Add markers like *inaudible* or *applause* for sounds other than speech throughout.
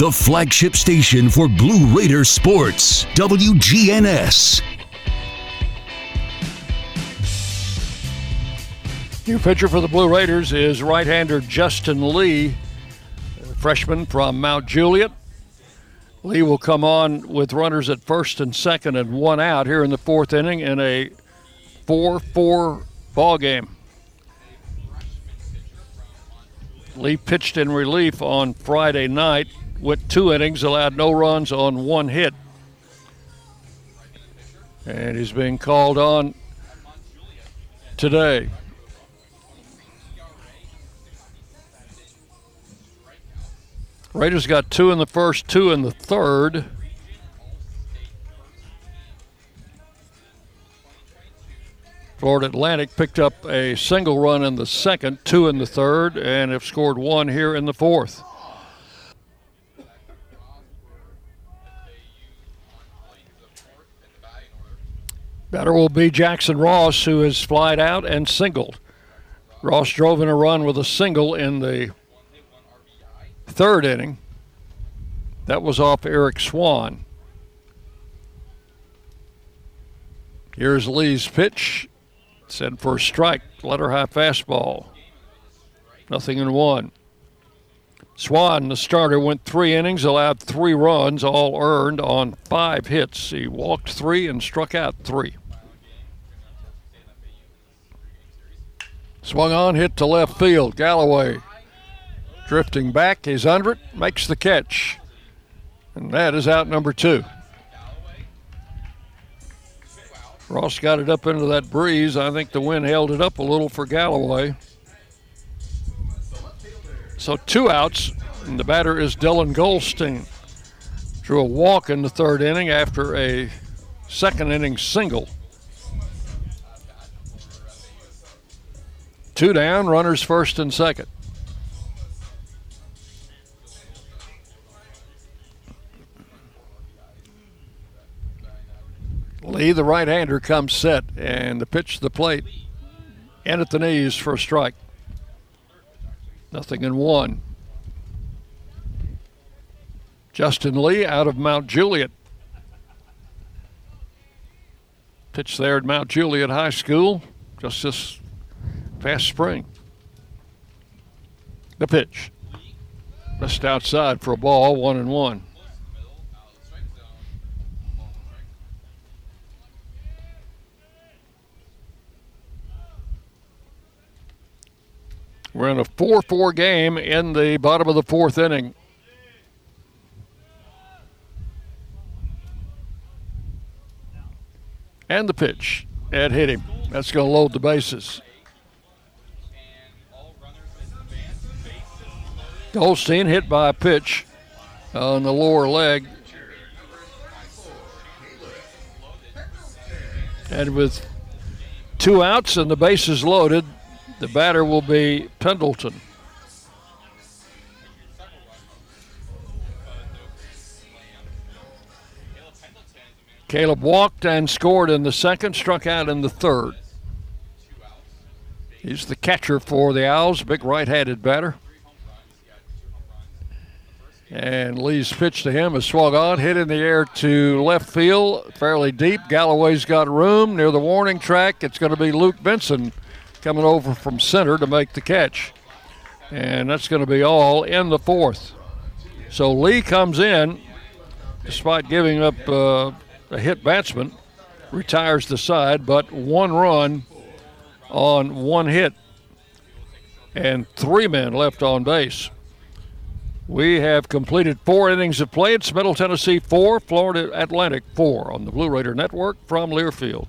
the flagship station for Blue Raider sports, WGNS. New pitcher for the Blue Raiders is right-hander Justin Lee, freshman from Mount Juliet. Lee will come on with runners at first and second and one out here in the fourth inning in a 4-4 ball game. Lee pitched in relief on Friday night went two innings, allowed no runs on one hit. And he's being called on today. Raiders got two in the first, two in the third. Florida Atlantic picked up a single run in the second, two in the third, and have scored one here in the fourth. Better will be Jackson Ross, who has flied out and singled. Ross drove in a run with a single in the third inning. That was off Eric Swan. Here's Lee's pitch. Sent for a strike. Letter high fastball. Nothing in one. Swan, the starter, went three innings, allowed three runs, all earned on five hits. He walked three and struck out three. Swung on, hit to left field. Galloway drifting back. He's under it, makes the catch. And that is out number two. Ross got it up into that breeze. I think the wind held it up a little for Galloway. So two outs, and the batter is Dylan Goldstein. Drew a walk in the third inning after a second inning single. Two down, runners first and second. Lee, the right hander, comes set, and the pitch to the plate and at the knees for a strike. Nothing in one. Justin Lee out of Mount Juliet. Pitched there at Mount Juliet High School just this past spring. The pitch. Missed outside for a ball, one and one. We're in a 4 4 game in the bottom of the fourth inning. And the pitch. Ed hit him. That's going to load the bases. Goldstein hit by a pitch on the lower leg. And with two outs and the bases loaded, the batter will be Pendleton. Caleb walked and scored in the second, struck out in the third. He's the catcher for the Owls, big right handed batter. And Lee's pitch to him is swung on, hit in the air to left field, fairly deep. Galloway's got room near the warning track. It's going to be Luke Benson coming over from center to make the catch. And that's going to be all in the fourth. So Lee comes in, despite giving up uh, a hit batsman, retires the side, but one run on one hit and three men left on base. We have completed four innings of play. It's Middle Tennessee four, Florida Atlantic four on the Blue Raider Network from Learfield.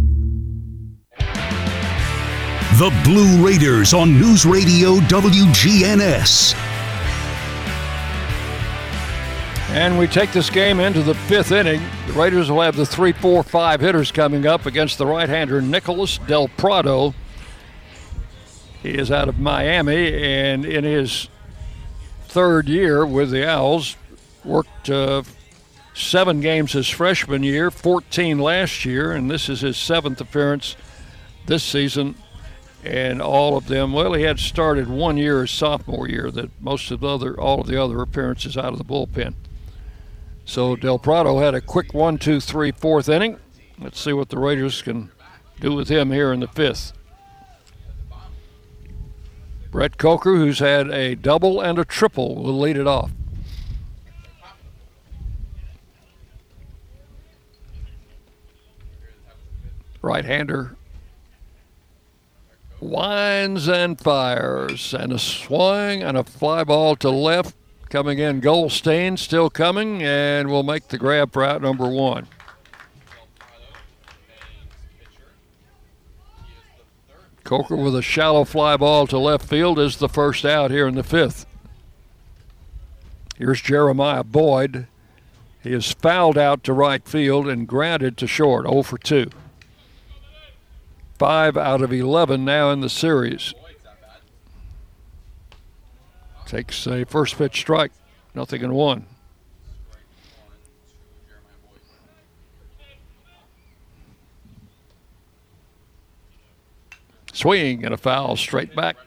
The Blue Raiders on News Radio WGNS. And we take this game into the fifth inning. The Raiders will have the three, four, five hitters coming up against the right hander Nicholas Del Prado. He is out of Miami and in his third year with the Owls, worked uh, seven games his freshman year, 14 last year, and this is his seventh appearance this season and all of them. Well, he had started one year his sophomore year. That most of the other, all of the other appearances out of the bullpen. So Del Prado had a quick one, two, three, fourth inning. Let's see what the Raiders can do with him here in the fifth. Brett Coker, who's had a double and a triple, will lead it off. Right hander winds and fires, and a swing and a fly ball to left. Coming in, Goldstein still coming, and will make the grab for out number one. Coker with a shallow fly ball to left field is the first out here in the fifth. Here's Jeremiah Boyd. He is fouled out to right field and grounded to short, 0 for 2 five out of 11 now in the series. Takes a first pitch strike, nothing in one. Swing and a foul straight back.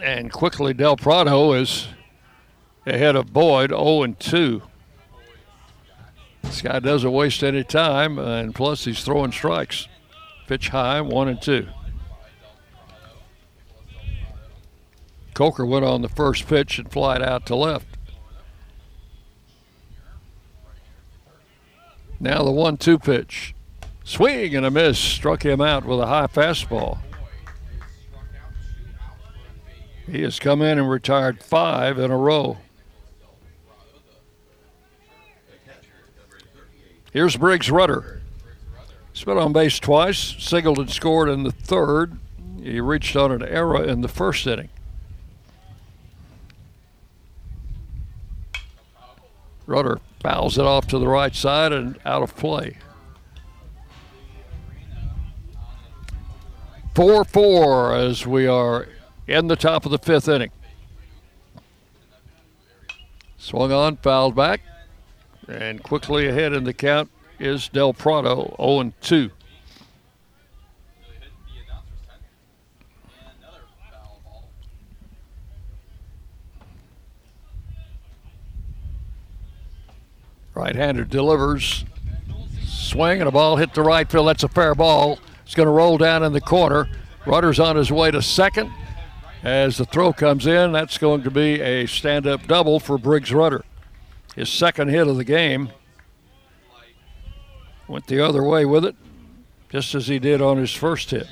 And quickly Del Prado is ahead of Boyd 0 and 2. This guy doesn't waste any time, and plus he's throwing strikes. Pitch high, one and two. Coker went on the first pitch and flied out to left. Now the one two pitch. Swing and a miss. Struck him out with a high fastball. He has come in and retired five in a row. Here's Briggs Rudder. Been on base twice. Singleton scored in the third. He reached on an error in the first inning. Rudder fouls it off to the right side and out of play. 4 4 as we are in the top of the fifth inning. Swung on, fouled back. And quickly ahead in the count is Del Prado, 0 2. Right-hander delivers. Swing and a ball hit the right field. That's a fair ball. It's going to roll down in the corner. Rudder's on his way to second. As the throw comes in, that's going to be a stand-up double for Briggs Rudder his second hit of the game. Went the other way with it, just as he did on his first hit.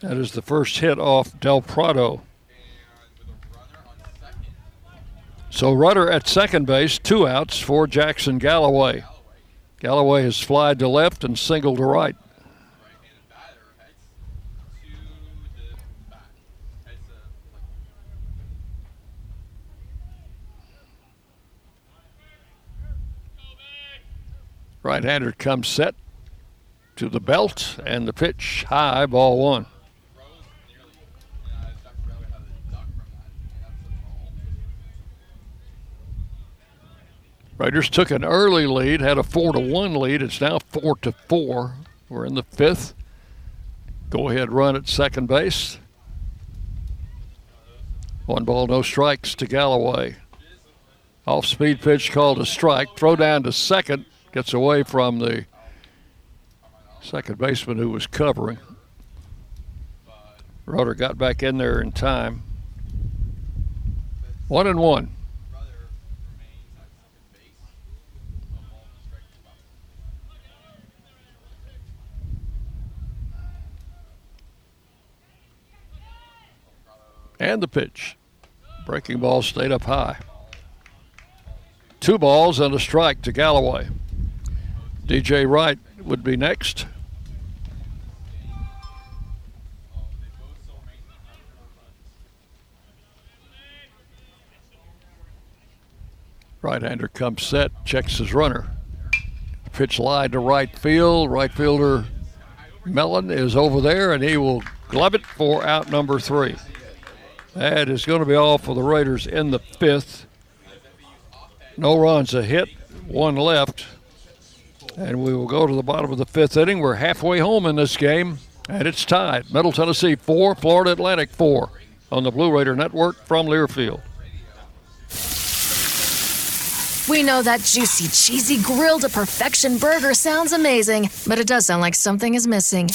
That is the first hit off Del Prado. So Rudder at second base, two outs for Jackson Galloway. Galloway has flied to left and singled to right. Right hander comes set to the belt and the pitch high, ball one. Raiders took an early lead, had a four to one lead. It's now four to four. We're in the fifth. Go ahead run at second base. One ball, no strikes to Galloway. Off speed pitch called a strike. Throw down to second. Gets away from the second baseman who was covering. Rudder got back in there in time. One and one. And the pitch. Breaking ball stayed up high. Two balls and a strike to Galloway. DJ Wright would be next. Right-hander comes set, checks his runner. Pitch line to right field. Right fielder Mellon is over there, and he will glove it for out number three. That is going to be all for the Raiders in the fifth. No runs, a hit, one left. And we will go to the bottom of the fifth inning. We're halfway home in this game, and it's tied. Middle Tennessee four, Florida Atlantic four on the Blue Raider Network from Learfield. We know that juicy, cheesy, grilled to perfection burger sounds amazing, but it does sound like something is missing.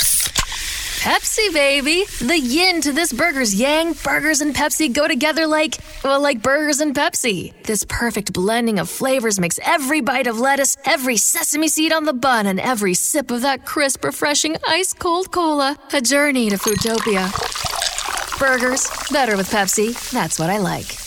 Pepsi, baby! The yin to this burger's yang, burgers and Pepsi go together like, well, like burgers and Pepsi. This perfect blending of flavors makes every bite of lettuce, every sesame seed on the bun, and every sip of that crisp, refreshing, ice cold cola a journey to Foodtopia. Burgers, better with Pepsi. That's what I like.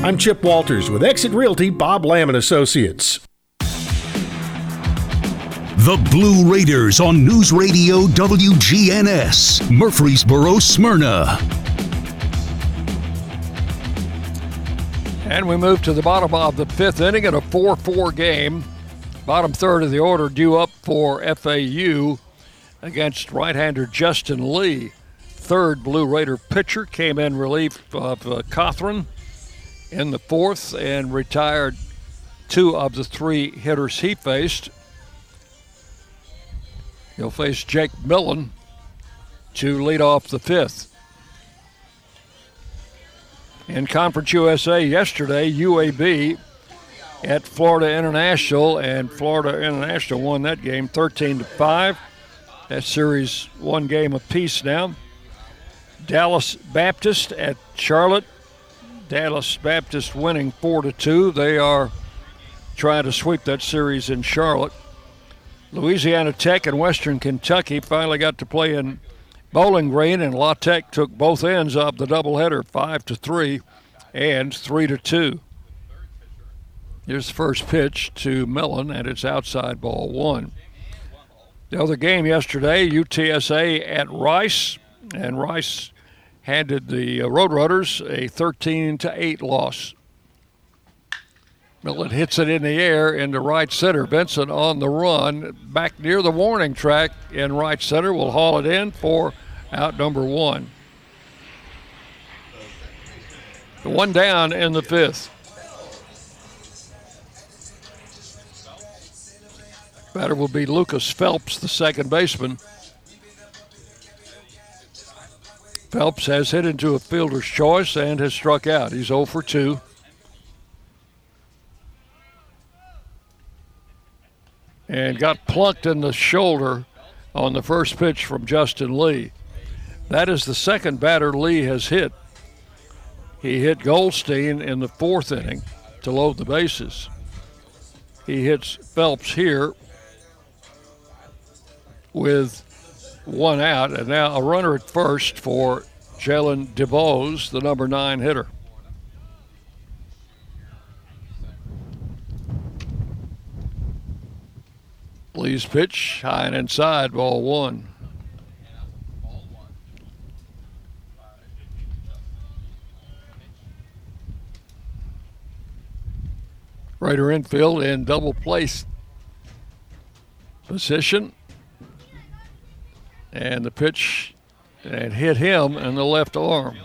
I'm Chip Walters with Exit Realty Bob Lamb and Associates. The Blue Raiders on News Radio WGNS, Murfreesboro, Smyrna. And we move to the bottom of the fifth inning in a 4 4 game. Bottom third of the order due up for FAU against right hander Justin Lee. Third Blue Raider pitcher came in relief of uh, Cothran in the fourth and retired two of the three hitters he faced. He'll face Jake Millen to lead off the fifth. In Conference USA yesterday, UAB at Florida International, and Florida International won that game 13 to 5. That series one game apiece now. Dallas Baptist at Charlotte. Dallas Baptist winning 4 to 2. They are trying to sweep that series in Charlotte. Louisiana Tech and Western Kentucky finally got to play in Bowling Green, and La Tech took both ends of the doubleheader, five to three, and three to two. Here's the first pitch to Millen, and it's outside ball one. The other game yesterday, UTSA at Rice, and Rice handed the uh, Roadrunners a 13 to 8 loss. Millen hits it in the air into right center. Benson on the run back near the warning track in right center will haul it in for out number one. The one down in the fifth. Batter will be Lucas Phelps, the second baseman. Phelps has hit into a fielder's choice and has struck out. He's 0 for 2. And got plunked in the shoulder on the first pitch from Justin Lee. That is the second batter Lee has hit. He hit Goldstein in the fourth inning to load the bases. He hits Phelps here with one out, and now a runner at first for Jalen DeBose, the number nine hitter. Lee's pitch, high and inside, ball one. Raider infield in double place position. And the pitch and hit him in the left arm.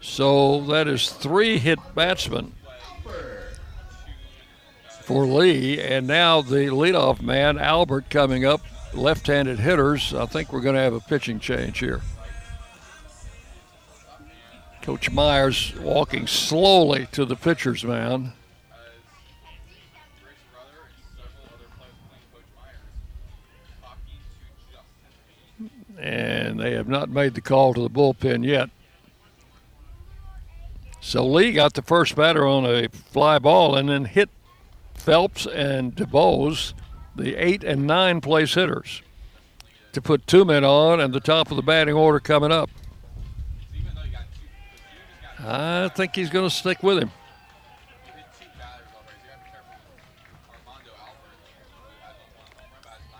So that is three hit batsmen for Lee. And now the leadoff man, Albert, coming up. Left handed hitters. I think we're going to have a pitching change here. Coach Myers walking slowly to the pitcher's mound. And they have not made the call to the bullpen yet. So Lee got the first batter on a fly ball and then hit Phelps and DeBose, the eight and nine place hitters, to put two men on and the top of the batting order coming up. I think he's going to stick with him.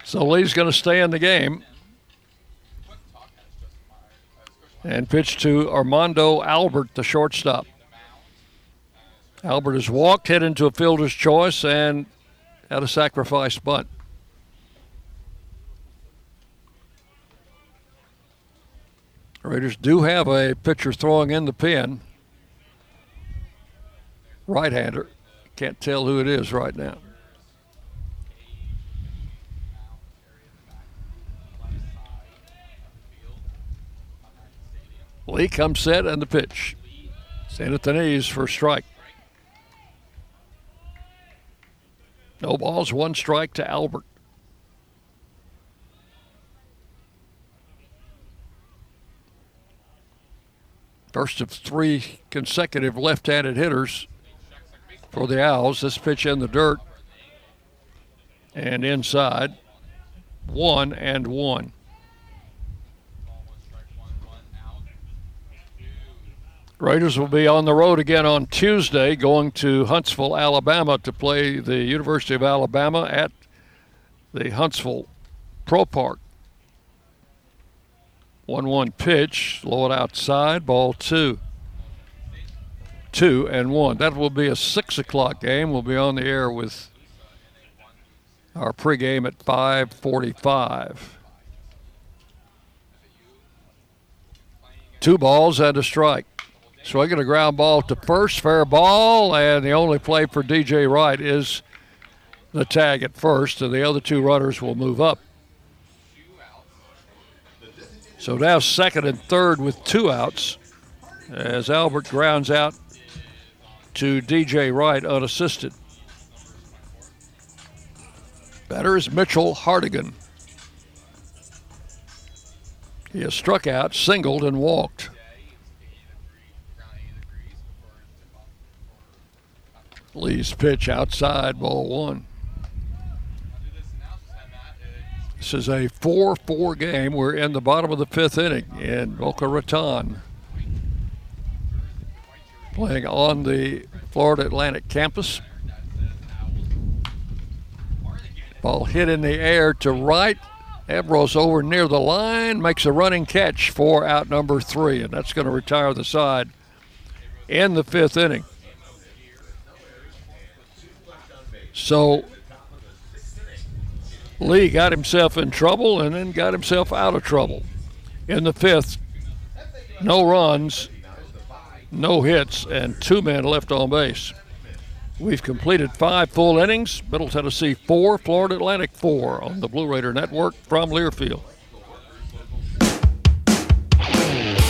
So Lee's going to stay in the game and pitch to Armando Albert, the shortstop. Albert has walked, hit into a fielder's choice, and had a sacrifice bunt. Raiders do have a pitcher throwing in the pin. Right hander. Can't tell who it is right now. Lee comes set and the pitch. The knees for strike. No balls, one strike to Albert. First of three consecutive left handed hitters for the Owls. This pitch in the dirt and inside. One and one. Raiders will be on the road again on Tuesday, going to Huntsville, Alabama to play the University of Alabama at the Huntsville Pro Park. 1 1 pitch, low it outside, ball two. Two and one. That will be a six o'clock game. We'll be on the air with our pregame at 545. Two balls and a strike. Swinging a ground ball to first, fair ball, and the only play for DJ Wright is the tag at first, and the other two runners will move up. So now second and third with two outs as Albert grounds out to DJ Wright unassisted. Batter is Mitchell Hardigan. He has struck out, singled, and walked. Lee's pitch outside, ball one. This is a 4 4 game. We're in the bottom of the fifth inning in Boca Raton. Playing on the Florida Atlantic campus. Ball hit in the air to right. Ambrose over near the line makes a running catch for out number three, and that's going to retire the side in the fifth inning. So Lee got himself in trouble and then got himself out of trouble. In the fifth, no runs, no hits, and two men left on base. We've completed five full innings. Middle Tennessee four, Florida Atlantic four on the Blue Raider Network from Learfield.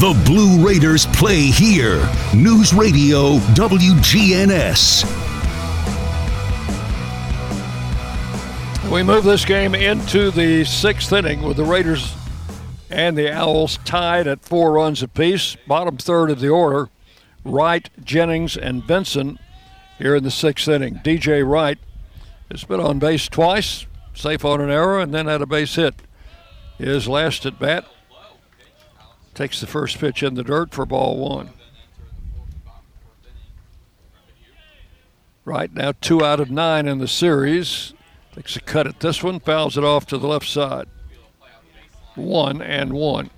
The Blue Raiders play here. News Radio WGNS. We move this game into the sixth inning with the Raiders and the Owls tied at four runs apiece. Bottom third of the order, Wright, Jennings, and Benson here in the sixth inning. DJ Wright has been on base twice, safe on an error, and then had a base hit. His last at bat Takes the first pitch in the dirt for ball one. Right now, two out of nine in the series. Takes a cut at this one, fouls it off to the left side. One and one.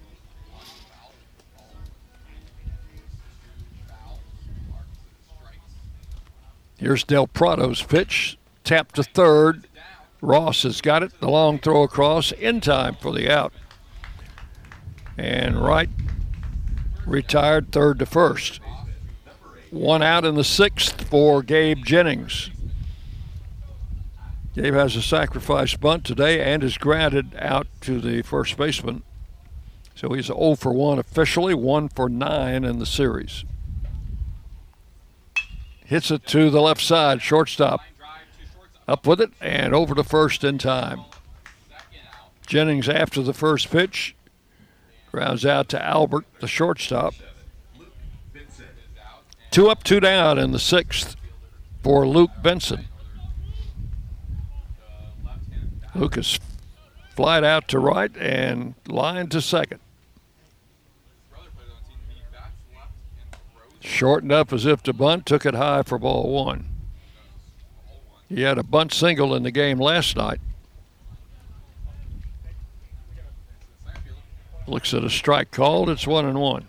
Here's Del Prado's pitch. Tap to third. Ross has got it. The long throw across in time for the out. And Wright retired third to first. One out in the sixth for Gabe Jennings. Gabe has a sacrifice bunt today and is grounded out to the first baseman. So he's 0 for 1 officially, 1 for 9 in the series. Hits it to the left side, shortstop. Up with it and over to first in time. Jennings after the first pitch Grounds out to Albert, the shortstop. Two up, two down in the sixth for Luke Benson. Lucas flied out to right and line to second. Shortened up as if to bunt, took it high for ball one. He had a bunt single in the game last night. Looks at a strike called. It's one and one.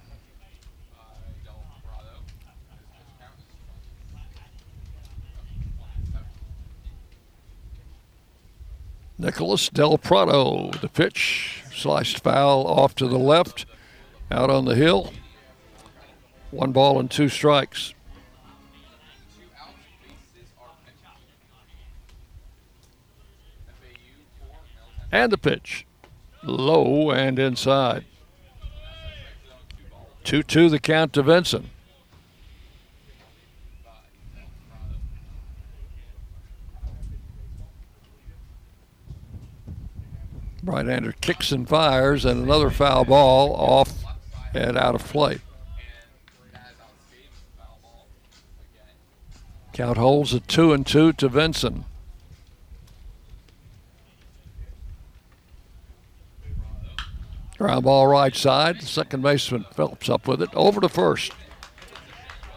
Nicholas Del Prado, the pitch, sliced foul off to the left, out on the hill. One ball and two strikes. And the pitch low and inside. 2 2 the count to Vincent. Right-hander kicks and fires, and another foul ball off and out of play. Count holds at two and two to Vincent. Ground ball right side. Second baseman Phillips up with it. Over to first.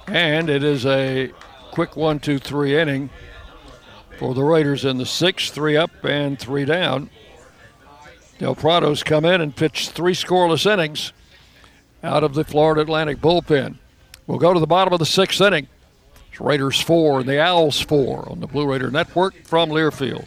And it is a quick one, two, three inning for the Raiders in the sixth. Three up and three down. Del Prado's come in and pitched three scoreless innings out of the Florida Atlantic bullpen. We'll go to the bottom of the sixth inning. It's Raiders four and the Owls four on the Blue Raider Network from Learfield.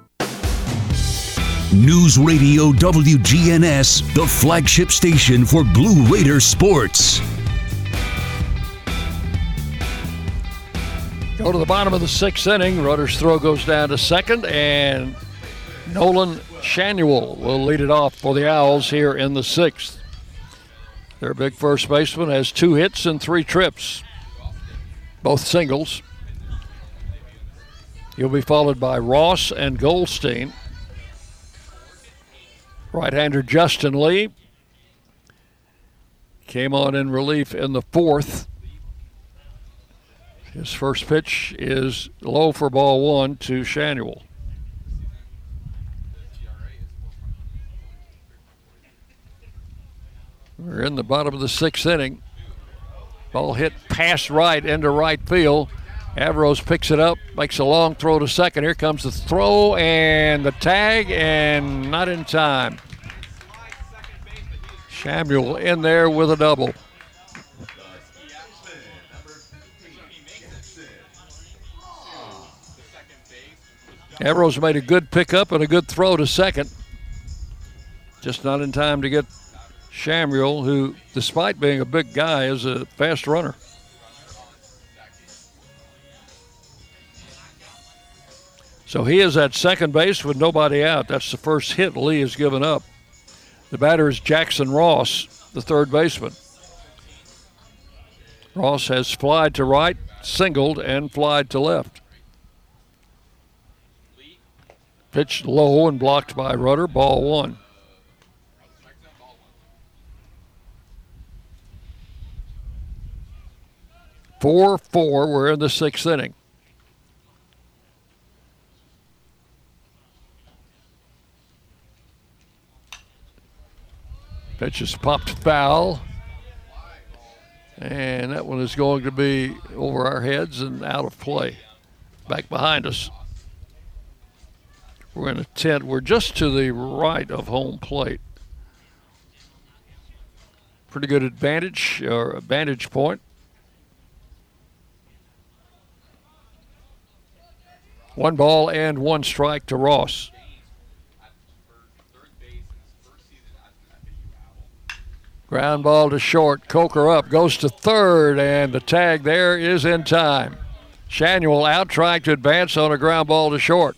News Radio WGNS, the flagship station for Blue Raider sports. Go to the bottom of the sixth inning. Rudder's throw goes down to second, and Nolan Schanuel will lead it off for the Owls here in the sixth. Their big first baseman has two hits and three trips, both singles. He'll be followed by Ross and Goldstein. Right-hander Justin Lee came on in relief in the fourth. His first pitch is low for ball one to Schanuel. We're in the bottom of the sixth inning. Ball hit past right into right field. Avros picks it up, makes a long throw to second. Here comes the throw and the tag, and not in time. Schanuel in there with a double. Avros made a good pickup and a good throw to second. Just not in time to get Schanuel, who, despite being a big guy, is a fast runner. So he is at second base with nobody out. That's the first hit Lee has given up. The batter is Jackson Ross, the third baseman. Ross has flied to right, singled, and flied to left. Pitched low and blocked by Rudder, Ball one. Four four. We're in the sixth inning. Pitch is popped foul. And that one is going to be over our heads and out of play. Back behind us. We're in a tent. We're just to the right of home plate. Pretty good advantage or vantage point. One ball and one strike to Ross. Ground ball to short. Coker up, goes to third, and the tag there is in time. Schanuel out trying to advance on a ground ball to short.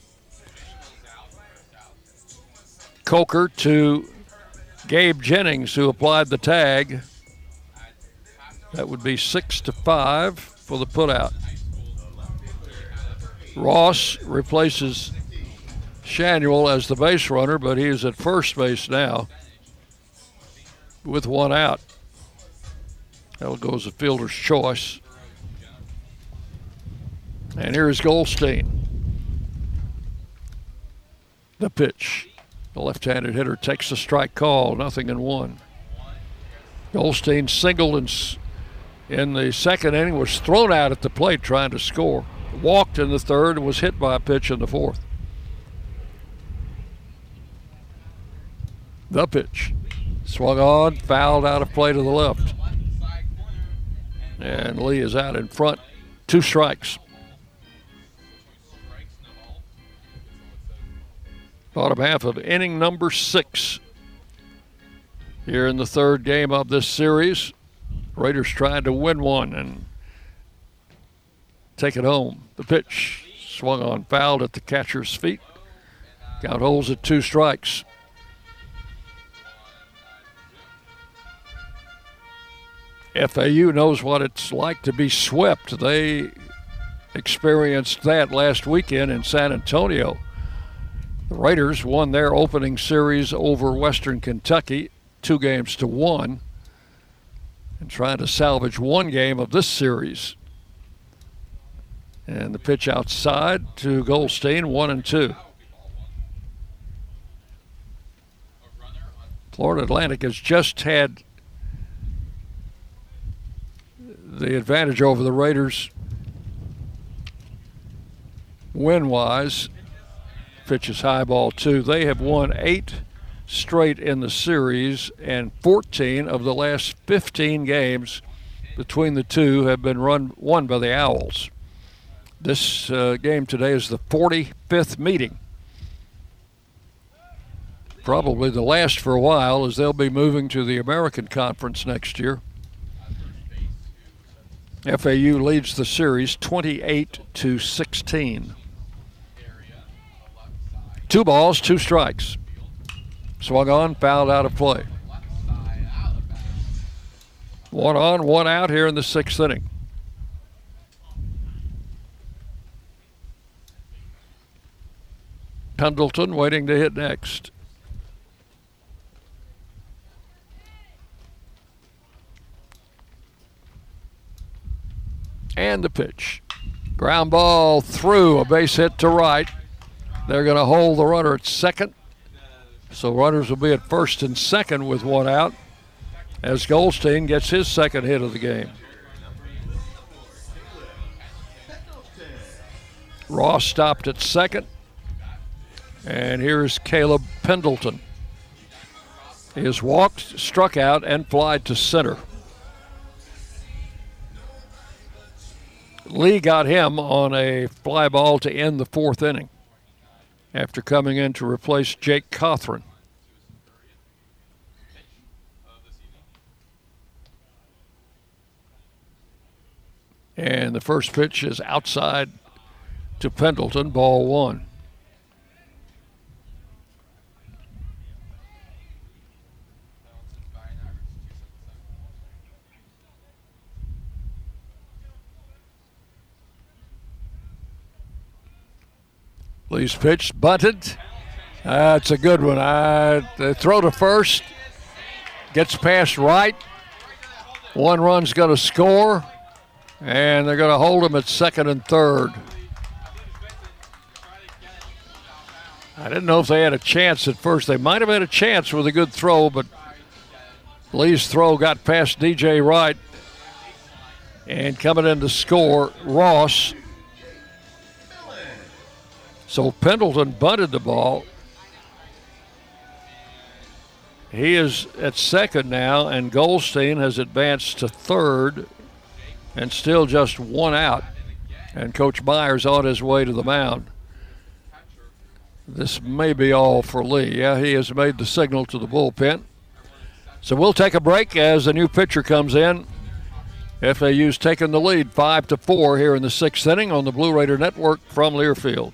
Coker to Gabe Jennings, who applied the tag. That would be six to five for the putout. Ross replaces Schanuel as the base runner, but he is at first base now with one out. That'll go as a fielder's choice. And here is Goldstein. The pitch. The left handed hitter takes the strike call, nothing in one. Goldstein singled in, in the second inning, was thrown out at the plate trying to score. Walked in the third and was hit by a pitch in the fourth. The pitch. Swung on, fouled out of play to the left. And Lee is out in front. Two strikes. Bottom half of inning number six. Here in the third game of this series, Raiders trying to win one and take it home. The pitch swung on, fouled at the catcher's feet. Count holds at two strikes. FAU knows what it's like to be swept. They experienced that last weekend in San Antonio. The Raiders won their opening series over Western Kentucky, two games to one, and trying to salvage one game of this series. And the pitch outside to Goldstein, one and two. Florida Atlantic has just had the advantage over the Raiders win wise. Pitches high ball two. They have won eight straight in the series, and 14 of the last 15 games between the two have been run won by the Owls. This uh, game today is the 45th meeting. Probably the last for a while, as they'll be moving to the American Conference next year. FAU leads the series 28 to 16. Two balls, two strikes. Swung on, fouled out of play. One on, one out here in the sixth inning. Pendleton waiting to hit next. And the pitch. Ground ball through, a base hit to right. They're going to hold the runner at second. So runners will be at first and second with one out as Goldstein gets his second hit of the game. Ross stopped at second. And here's Caleb Pendleton. He has walked, struck out, and flied to center. Lee got him on a fly ball to end the fourth inning after coming in to replace Jake Cothran. And the first pitch is outside to Pendleton, ball one. Lee's pitch bunted. That's a good one. I they throw to first. Gets past right. One run's going to score, and they're going to hold him at second and third. I didn't know if they had a chance at first. They might have had a chance with a good throw, but Lee's throw got past DJ Wright. And coming in to score, Ross so Pendleton bunted the ball. He is at second now, and Goldstein has advanced to third and still just one out. And Coach Myers on his way to the mound. This may be all for Lee. Yeah, he has made the signal to the bullpen. So we'll take a break as the new pitcher comes in. FAU's taking the lead 5 to 4 here in the sixth inning on the Blue Raider Network from Learfield.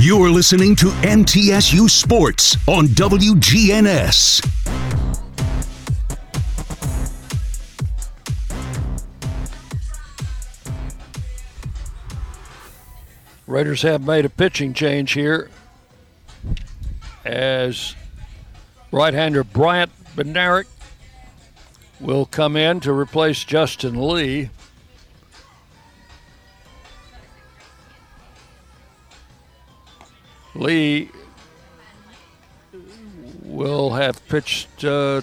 You're listening to MTSU Sports on WGNS. Raiders have made a pitching change here as right-hander Bryant Bednarik will come in to replace Justin Lee. Lee will have pitched uh,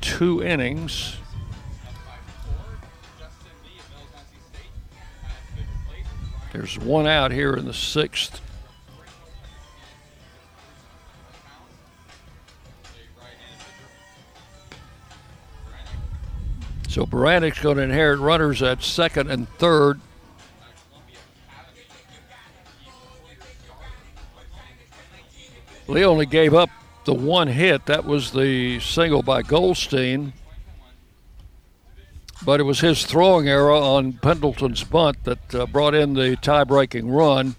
two innings. There's one out here in the sixth. So Beranek's going to inherit runners at second and third. Lee only gave up the one hit. That was the single by Goldstein. But it was his throwing error on Pendleton's bunt that uh, brought in the tie breaking run.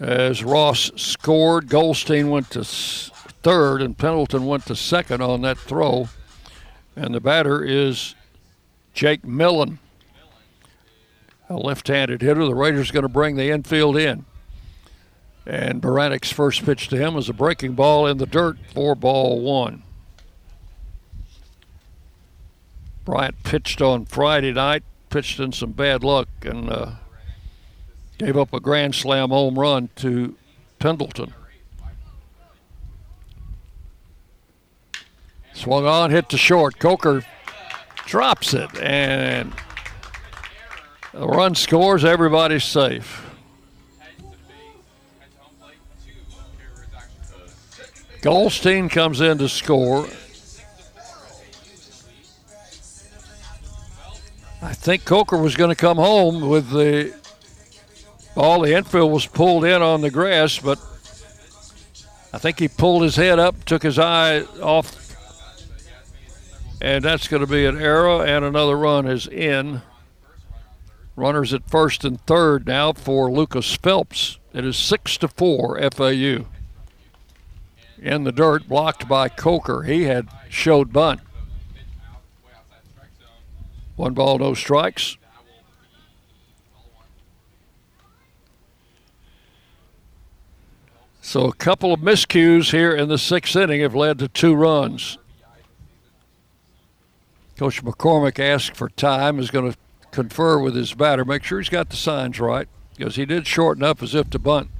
As Ross scored, Goldstein went to third, and Pendleton went to second on that throw. And the batter is Jake Millen, a left handed hitter. The Raiders going to bring the infield in. And Beranek's first pitch to him was a breaking ball in the dirt for ball one. Bryant pitched on Friday night, pitched in some bad luck, and uh, gave up a grand slam home run to Pendleton. Swung on, hit to short. Coker drops it, and the run scores. Everybody's safe. Goldstein comes in to score. I think Coker was going to come home with the ball. The infield was pulled in on the grass, but I think he pulled his head up, took his eye off, and that's going to be an error, and another run is in. Runners at first and third now for Lucas Phelps. It is six to four FAU in the dirt, blocked by Coker. He had showed bunt. One ball, no strikes. So a couple of miscues here in the sixth inning have led to two runs. Coach McCormack asked for time, is going to confer with his batter, make sure he's got the signs right, because he did shorten up as if to bunt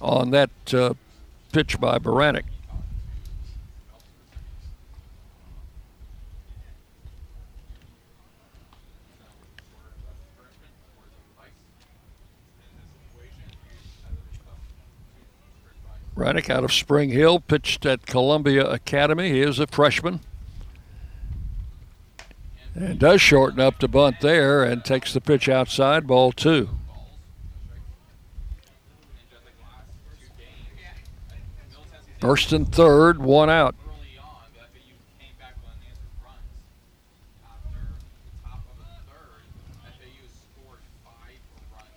on that uh, pitch by Beranek. Beranek out of Spring Hill pitched at Columbia Academy. He is a freshman. And does shorten up to bunt there and takes the pitch outside, ball two. First and third, one out.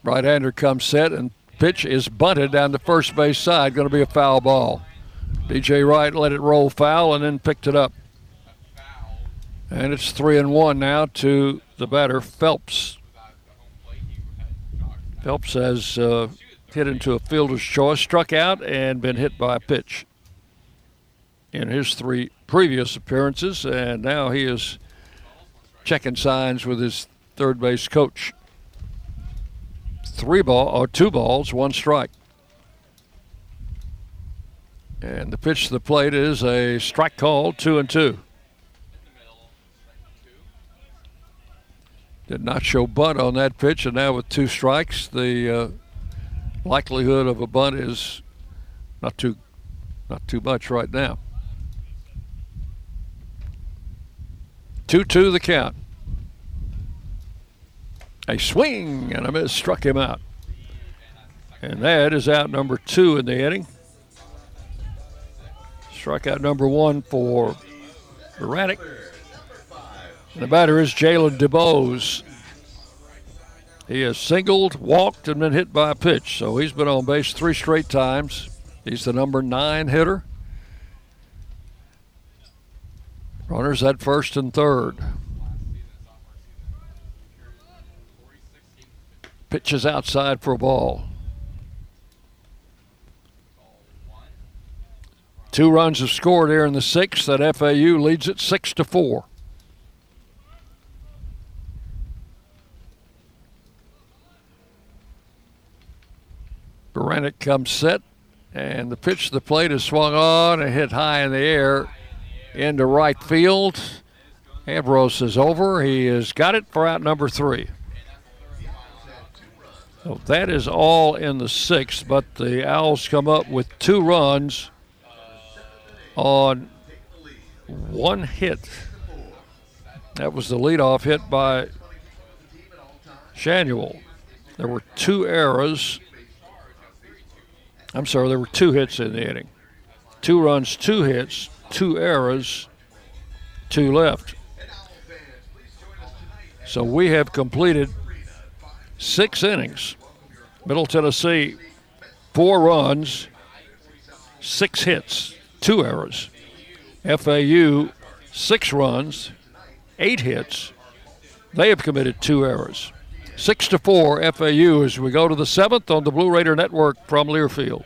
Right hander comes set and pitch is bunted down the first base side. Going to be a foul ball. DJ Wright let it roll foul and then picked it up. And it's three and one now to the batter, Phelps. Phelps has uh, hit into a fielder's choice, struck out, and been hit by a pitch in his three previous appearances, and now he is checking signs with his third base coach. Three ball or two balls, one strike. And the pitch to the plate is a strike call, two and two. Did not show bunt on that pitch, and now with two strikes, the uh, likelihood of a bunt is not too not too much right now. 2 2 the count. A swing and a miss struck him out. And that is out number two in the inning. Struck Strikeout number one for Beranek. And the batter is Jalen DeBose. He has singled, walked, and been hit by a pitch. So he's been on base three straight times. He's the number nine hitter. Runners at first and third. Pitches outside for a ball. Two runs have scored here in the sixth. That FAU leads it six to four. Beranek comes set, and the pitch to the plate is swung on and hit high in the air into right field. Ambrose is over. He has got it for out number three. So that is all in the sixth, but the Owls come up with two runs on one hit. That was the leadoff hit by Schanuel. There were two errors. I'm sorry, there were two hits in the inning. Two runs, two hits, two errors, two left. So we have completed six innings. Middle Tennessee, four runs, six hits, two errors. FAU, six runs, eight hits. They have committed two errors. Six to four FAU as we go to the seventh on the Blue Raider Network from Learfield.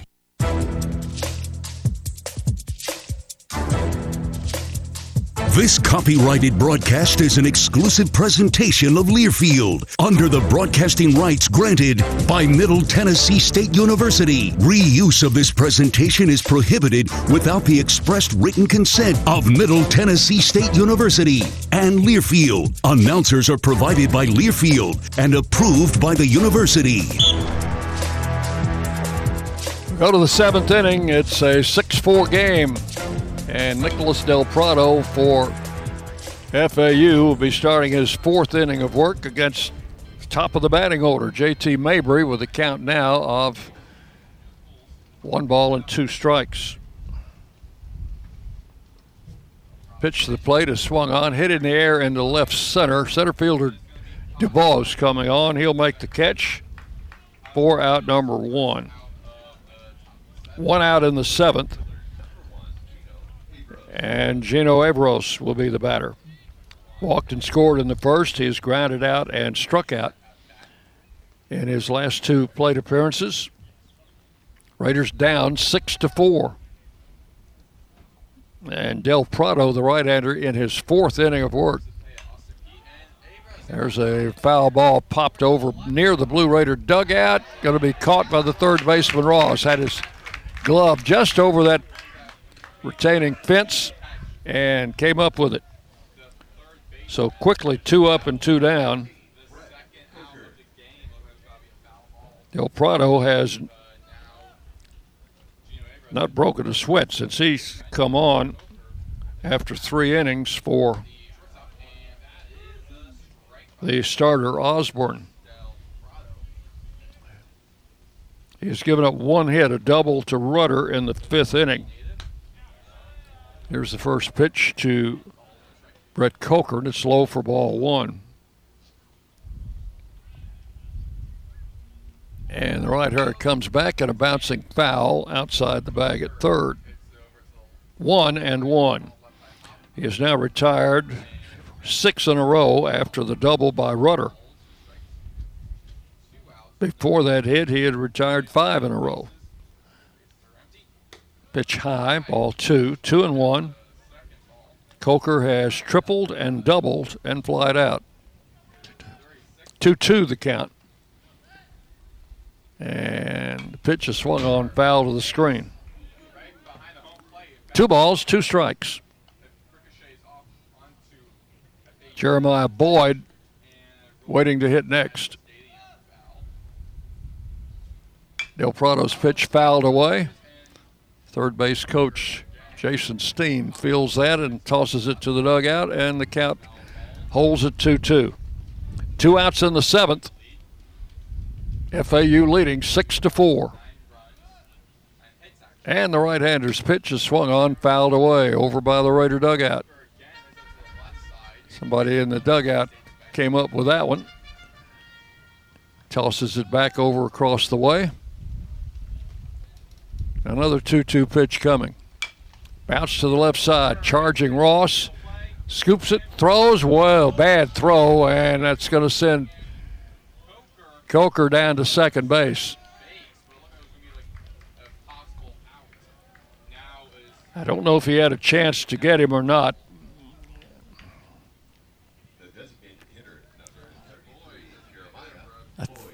This copyrighted broadcast is an exclusive presentation of Learfield under the broadcasting rights granted by Middle Tennessee State University. Reuse of this presentation is prohibited without the expressed written consent of Middle Tennessee State University and Learfield. Announcers are provided by Learfield and approved by the university. Go to the seventh inning. It's a 6 4 game. And Nicholas Del Prado for FAU will be starting his fourth inning of work against top of the batting order, JT Mabry, with a count now of one ball and two strikes. Pitch to the plate is swung on, hit in the air into left center. Center fielder DuBois coming on. He'll make the catch for out number one. One out in the seventh. And Gino Avros will be the batter. Walked and scored in the first. He has grounded out and struck out in his last two plate appearances. Raiders down six to four. And Del Prado, the right-hander, in his fourth inning of work. There's a foul ball popped over near the Blue Raider dugout. Going to be caught by the third baseman Ross. Had his glove just over that retaining fence and came up with it. So quickly, two up and two down. Del Prado has not broken a sweat since he's come on after three innings for the starter Osborne. He's given up one hit, a double to Rudder in the fifth inning. Here's the first pitch to Brett Coker, and it's low for ball one. And the right hander comes back and a bouncing foul outside the bag at third. One and one. He is now retired six in a row after the double by Rudder. Before that hit, he had retired five in a row. Pitch high, ball two, two and one. Coker has tripled and doubled and flied out. 2 2 the count. And the pitch is swung on foul to the screen. Two balls, two strikes. Jeremiah Boyd waiting to hit next. Del Prado's pitch fouled away. Third base coach Jason Steen feels that and tosses it to the dugout, and the count holds it 2 2. Two outs in the seventh. FAU leading 6 to 4. And the right hander's pitch is swung on, fouled away over by the Raider dugout. Somebody in the dugout came up with that one. Tosses it back over across the way. Another 2 2 pitch coming. Bounce to the left side, charging Ross. Scoops it, throws. Well, bad throw, and that's going to send Coker down to second base. I don't know if he had a chance to get him or not.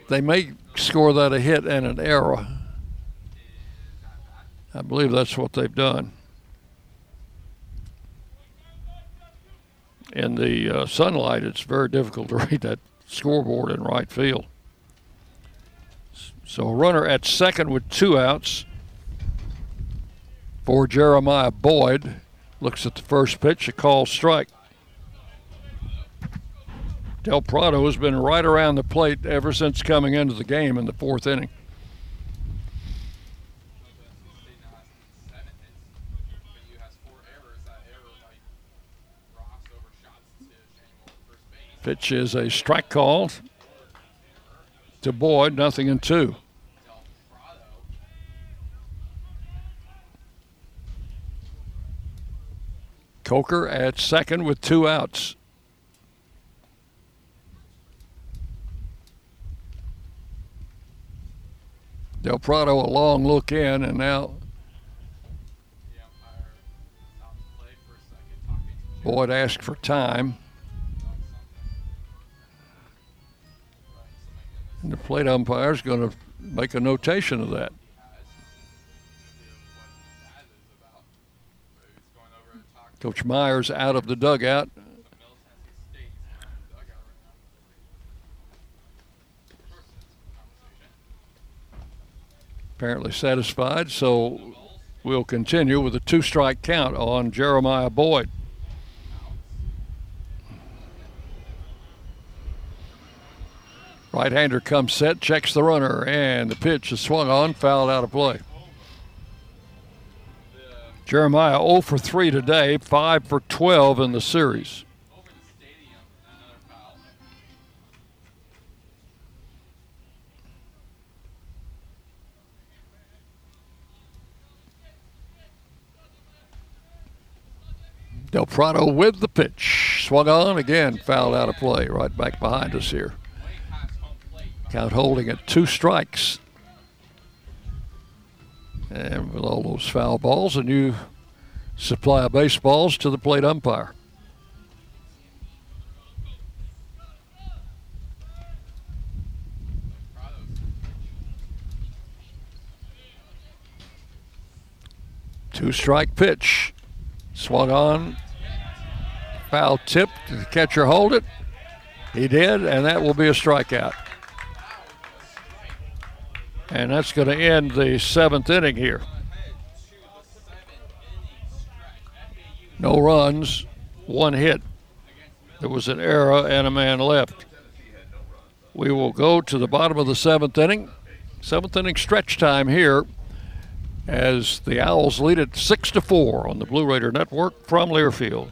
They may score that a hit and an error. I believe that's what they've done. In the uh, sunlight, it's very difficult to *laughs* read that scoreboard in right field. So a runner at second with two outs for Jeremiah Boyd. Looks at the first pitch, a call strike. Del Prado has been right around the plate ever since coming into the game in the fourth inning. Pitch is a strike call to Boyd, nothing in two. Coker at second with two outs. Del Prado a long look in, and now Boyd asked for time. And the plate umpire is going to make a notation of that. Coach Myers out of the dugout. Apparently satisfied, so we'll continue with a two strike count on Jeremiah Boyd. Right hander comes set, checks the runner, and the pitch is swung on, fouled out of play. Jeremiah 0 for 3 today, 5 for 12 in the series. Del Prado with the pitch. Swung on again, fouled out of play, right back behind us here. Count holding at two strikes. And with all those foul balls, a new supply of baseballs to the plate umpire. Two strike pitch. Swung on. Foul tip. Did the catcher hold it? He did, and that will be a strikeout. And that's going to end the seventh inning here. No runs, one hit. There was an error and a man left. We will go to the bottom of the seventh inning. Seventh inning stretch time here as the Owls lead it six to four on the Blue Raider Network from Learfield.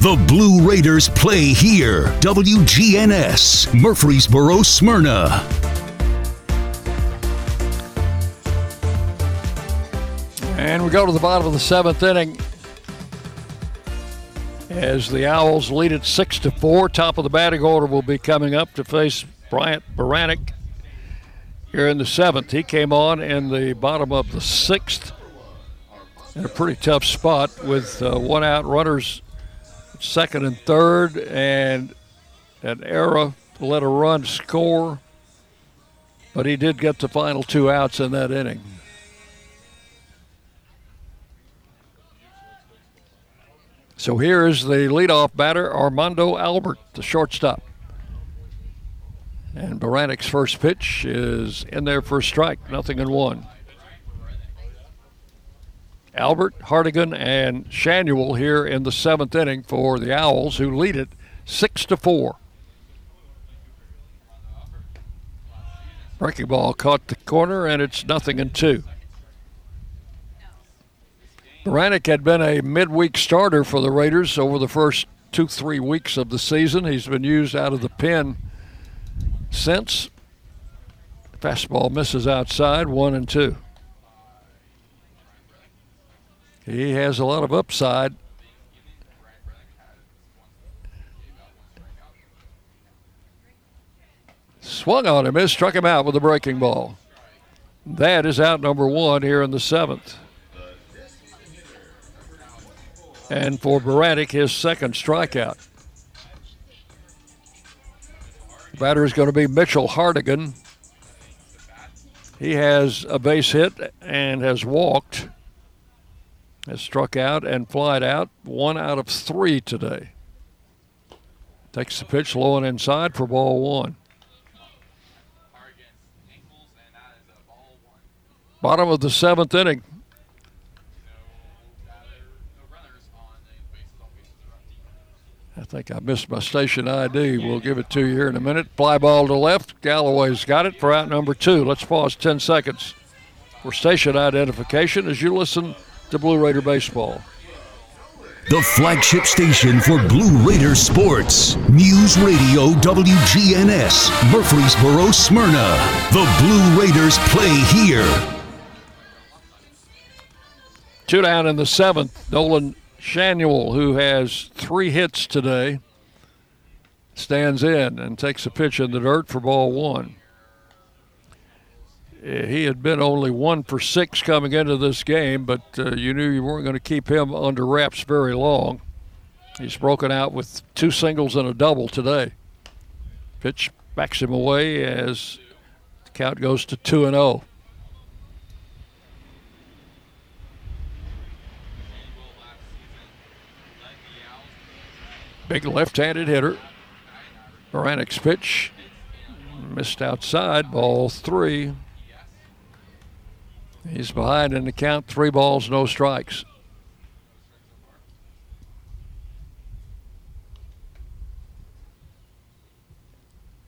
The Blue Raiders play here. WGNS, Murfreesboro, Smyrna. And we go to the bottom of the seventh inning as the Owls lead it six to four. Top of the batting order will be coming up to face Bryant Beranek here in the seventh. He came on in the bottom of the sixth in a pretty tough spot with uh, one out runners second and third and an error let a run score. But he did get the final two outs in that inning. So here is the leadoff batter, Armando Albert, the shortstop. And Beranek's first pitch is in there for a strike, nothing in one. Albert, Hardigan, and Schanuel here in the seventh inning for the Owls, who lead it six to four. Breaking ball caught the corner, and it's nothing in two. Beranek had been a midweek starter for the Raiders over the first two, three weeks of the season. He's been used out of the pen since. Fastball misses outside, one and two. He has a lot of upside. Swung on him, it struck him out with a breaking ball. That is out number one here in the seventh. And for Beranek, his second strikeout. batter is going to be Mitchell Hardigan. He has a base hit and has walked, has struck out and flied out, one out of three today. Takes the pitch low and inside for ball one. Bottom of the seventh inning. I think I missed my station ID. We'll give it to you here in a minute. Fly ball to left. Galloway's got it for out number two. Let's pause 10 seconds for station identification as you listen to Blue Raider Baseball. The flagship station for Blue Raider sports. News Radio WGNS, Murfreesboro, Smyrna. The Blue Raiders play here. Two down in the seventh. Nolan Schanuel, who has three hits today, stands in and takes a pitch in the dirt for ball one. Eh, he had been only one for six coming into this game, but uh, you knew you weren't going to keep him under wraps very long. He's broken out with two singles and a double today. Pitch backs him away as the count goes to 2 and 0. Big left-handed hitter. Beranek's pitch missed outside, ball three. He's behind in the count, three balls, no strikes.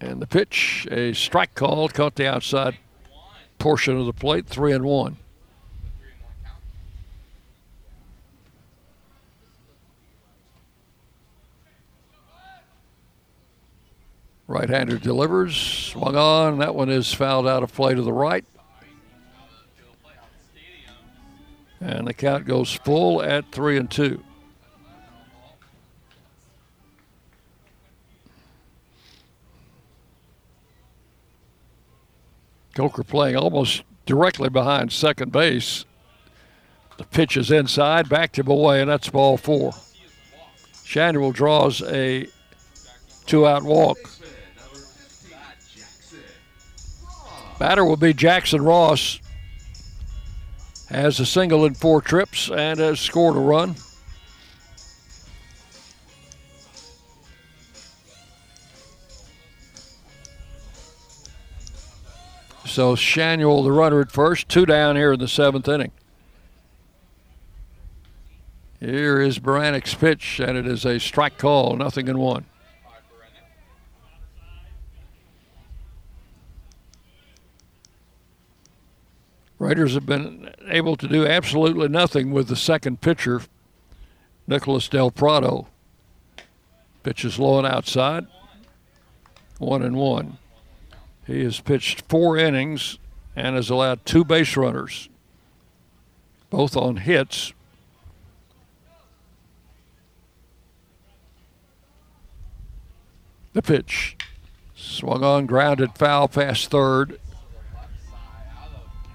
And the pitch, a strike call, caught the outside portion of the plate, three and one. Right-hander delivers, swung on. That one is fouled out of play to the right. And the count goes full at three and two. Coker playing almost directly behind second base. The pitch is inside, back to away, and that's ball four. Schanuel draws a two out walk. Batter will be Jackson Ross has a single in four trips and has scored a run. So Schanuel, the runner at first, two down here in the seventh inning. Here is Beranek's pitch, and it is a strike call, nothing in one. Raiders have been able to do absolutely nothing with the second pitcher, Nicholas Del Prado. Pitches low and outside. One and one. He has pitched four innings and has allowed two base runners, both on hits. The pitch swung on, grounded foul past third.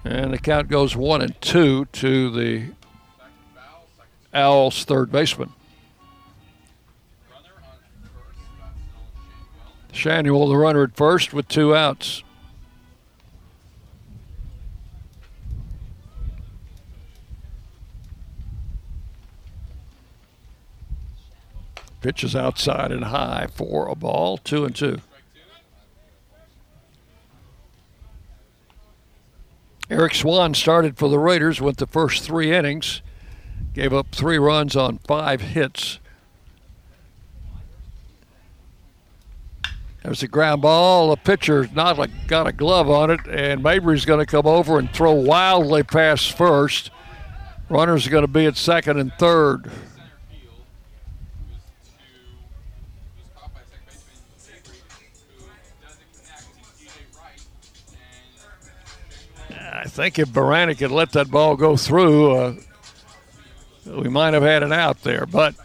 And the count goes one and two to the Owls' third baseman. Schanuel, the runner at first, with two outs. Pitches outside and high for a ball, two and two. Eric Swan started for the Raiders, went the first three innings, gave up three runs on five hits. There's a ground ball. The pitcher not like got a glove on it, and Mabry's going to come over and throw wildly past first. Runners are going to be at second and third. Think if Beranek had let that ball go through, uh, we might have had it out there. But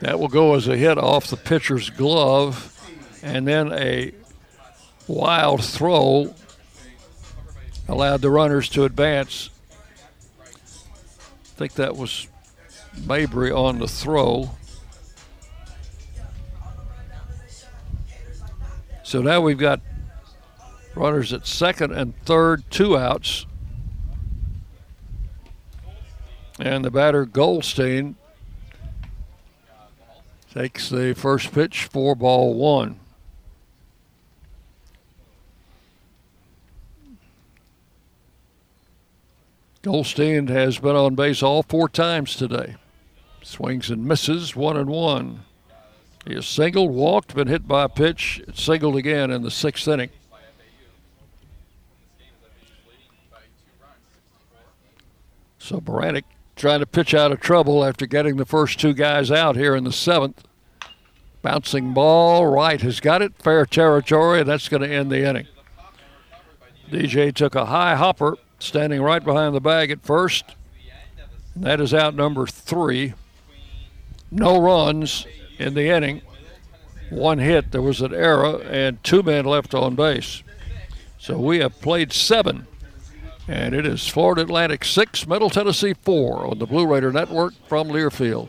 that will go as a hit off the pitcher's glove, and then a wild throw allowed the runners to advance. I think that was Mabry on the throw. So now we've got Runners at second and third, two outs. And the batter, Goldstein, takes the first pitch, four ball one. Goldstein has been on base all four times today. Swings and misses, one and one. He has singled, walked, been hit by a pitch, singled again in the sixth inning. So Beranek trying to pitch out of trouble after getting the first two guys out here in the seventh. Bouncing ball, right has got it, fair territory, and that's going to end the inning. DJ took a high hopper, standing right behind the bag at first. That is out number three. No runs in the inning. One hit, there was an error, and two men left on base. So we have played seven and it is Florida Atlantic 6, Middle Tennessee 4 on the Blue Raider Network from Learfield.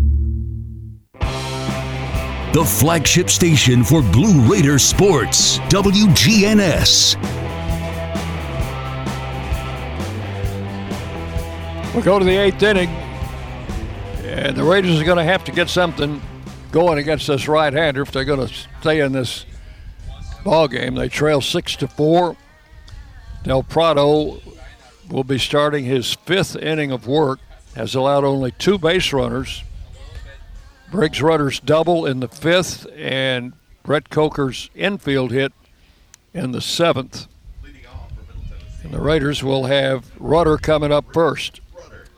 The flagship station for Blue Raider sports, WGNS. We go to the eighth inning, and the Raiders are going to have to get something going against this right-hander if they're going to stay in this ball game. They trail six to four. Del Prado will be starting his fifth inning of work. Has allowed only two base runners. Briggs Rudder's double in the fifth, and Brett Coker's infield hit in the seventh. And the Raiders will have Rudder coming up first.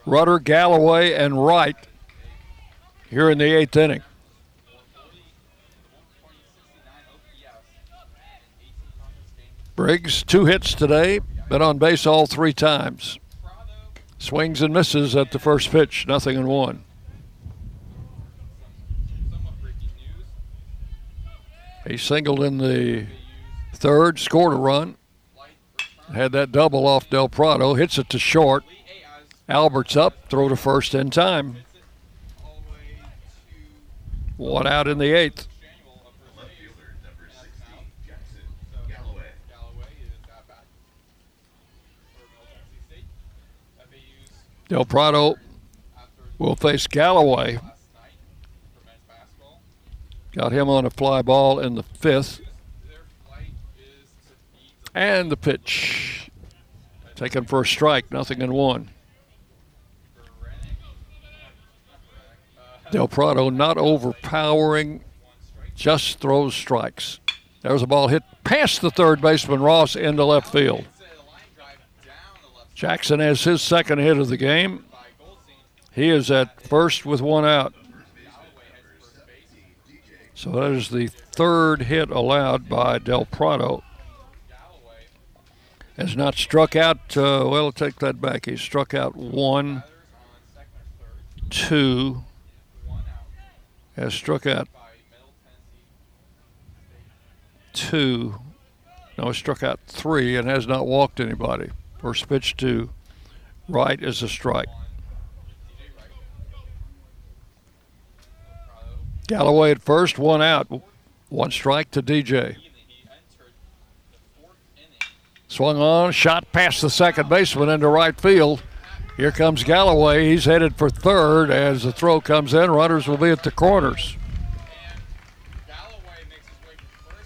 Rudder, Galloway, and Wright here in the eighth inning. Briggs, two hits today, been on base all three times. Swings and misses at the first pitch, nothing in one. He singled in the third, scored a run. Had that double off Del Prado, hits it to short. Albert's up, throw to first in time. One out in the eighth. Del Prado will face Galloway. Got him on a fly ball in the fifth. And the pitch. Taken for a strike, nothing in one. Del Prado not overpowering, just throws strikes. There's a ball hit past the third baseman Ross into left field. Jackson has his second hit of the game. He is at first with one out. So that is the third hit allowed by Del Prado. Has not struck out, uh, well, take that back. He struck out one, two, has struck out two, no, he struck out three, and has not walked anybody. First pitch to right is a strike. Galloway at first, one out, one strike to DJ. Swung on, shot past the second baseman into right field. Here comes Galloway. He's headed for third as the throw comes in. Runners will be at the corners.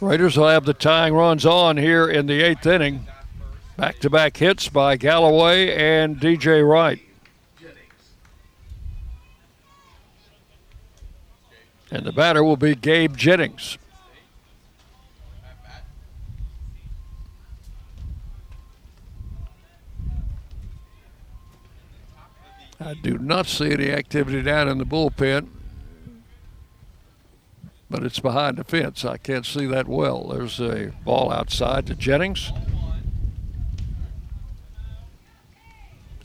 Raiders will have the tying runs on here in the eighth inning. Back to back hits by Galloway and DJ Wright. And the batter will be Gabe Jennings. I do not see any activity down in the bullpen, but it's behind the fence. I can't see that well. There's a ball outside to Jennings.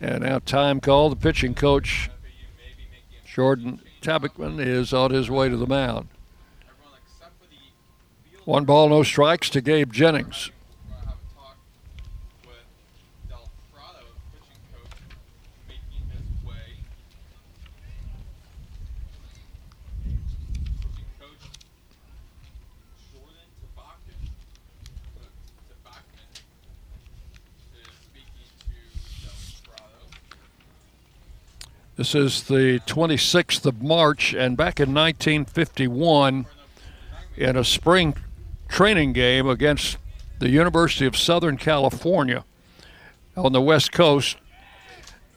And now time call. The pitching coach, Jordan Tabachman, is on his way to the mound. One ball, no strikes to Gabe Jennings. This is the 26th of March, and back in 1951, in a spring training game against the University of Southern California on the West Coast,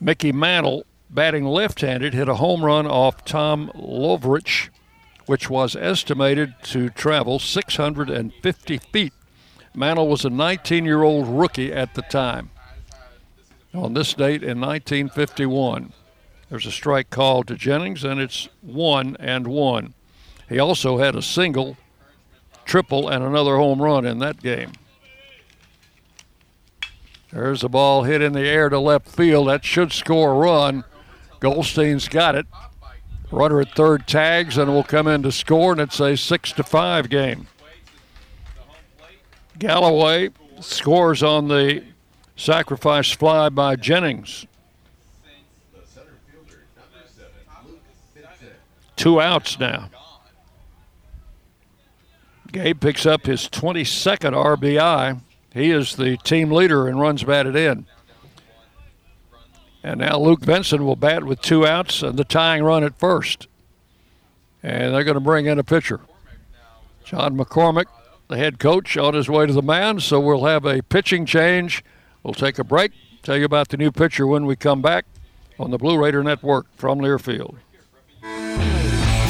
Mickey Mantle, batting left handed, hit a home run off Tom Lovrich, which was estimated to travel 650 feet. Mantle was a 19 year old rookie at the time. On this date in 1951. There's a strike called to Jennings, and it's one and one. He also had a single, triple, and another home run in that game. There's a ball hit in the air to left field. That should score a run. Goldstein's got it. Runner at third tags and will come in to score, and it's a six to five game. Galloway scores on the sacrifice fly by Jennings. Two outs now. Gabe picks up his 22nd RBI. He is the team leader and runs batted in. And now Luke Benson will bat with two outs and the tying run at first. And they're going to bring in a pitcher. John McCormack, the head coach, on his way to the mound. So we'll have a pitching change. We'll take a break, tell you about the new pitcher when we come back on the Blue Raider Network from Learfield.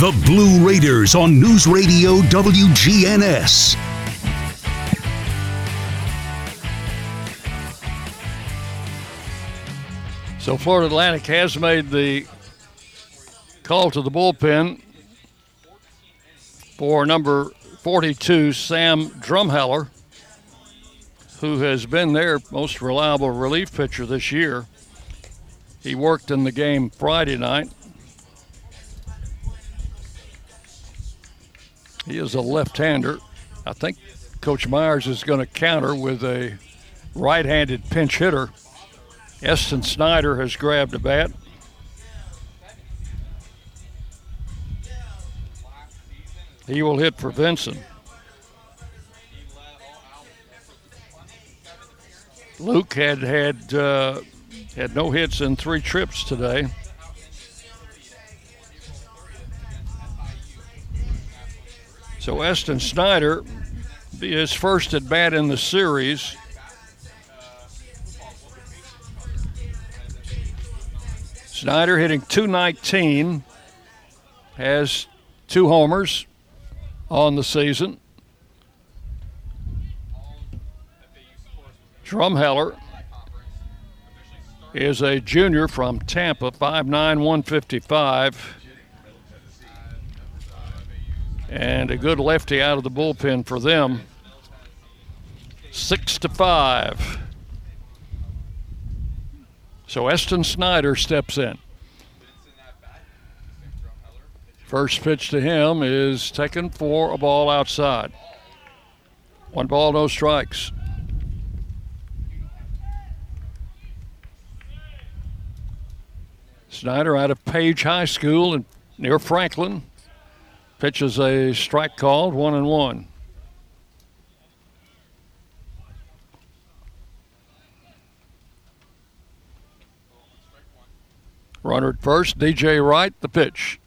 The Blue Raiders on News Radio WGNS. So Florida Atlantic has made the call to the bullpen for number 42, Sam Drumheller, who has been their most reliable relief pitcher this year. He worked in the game Friday night He is a left-hander. I think Coach Myers is going to counter with a right-handed pinch hitter. Eston Snyder has grabbed a bat. He will hit for Vincent. Luke had had uh, had no hits in three trips today. So Eston Snyder, his first at bat in the series. Snyder hitting 219, has two homers on the season. Drumheller is a junior from Tampa, 5'9, 155 and a good lefty out of the bullpen for them. Six to five. So Eston Snyder steps in. First pitch to him is taken for a ball outside. One ball, no strikes. Snyder out of Page High School in, near Franklin. Pitches a strike called, one and one. Runner at first, DJ Wright, the pitch.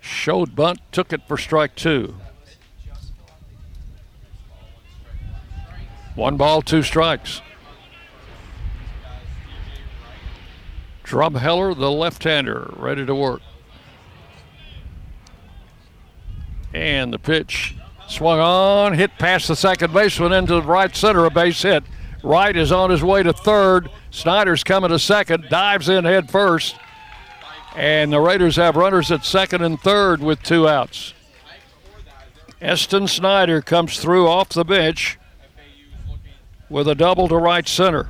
Showed bunt, took it for strike two. One ball, two strikes. Drumheller, the left hander, ready to work. And the pitch swung on, hit past the second baseman into the right center, a base hit. Wright is on his way to third. Snyder's coming to second, dives in head first. And the Raiders have runners at second and third with two outs. Eston Snyder comes through off the bench with a double to right center.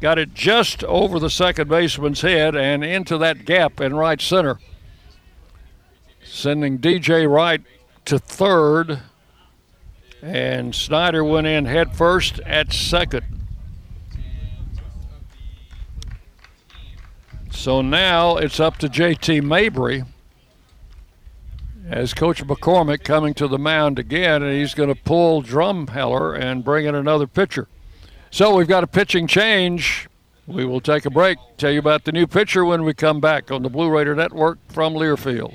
Got it just over the second baseman's head and into that gap in right center sending DJ Wright to third. And Snyder went in head first at second. So now it's up to JT Mabry as Coach McCormack coming to the mound again, and he's going to pull Drumheller and bring in another pitcher. So we've got a pitching change. We will take a break, tell you about the new pitcher when we come back on the Blue Raider Network from Learfield.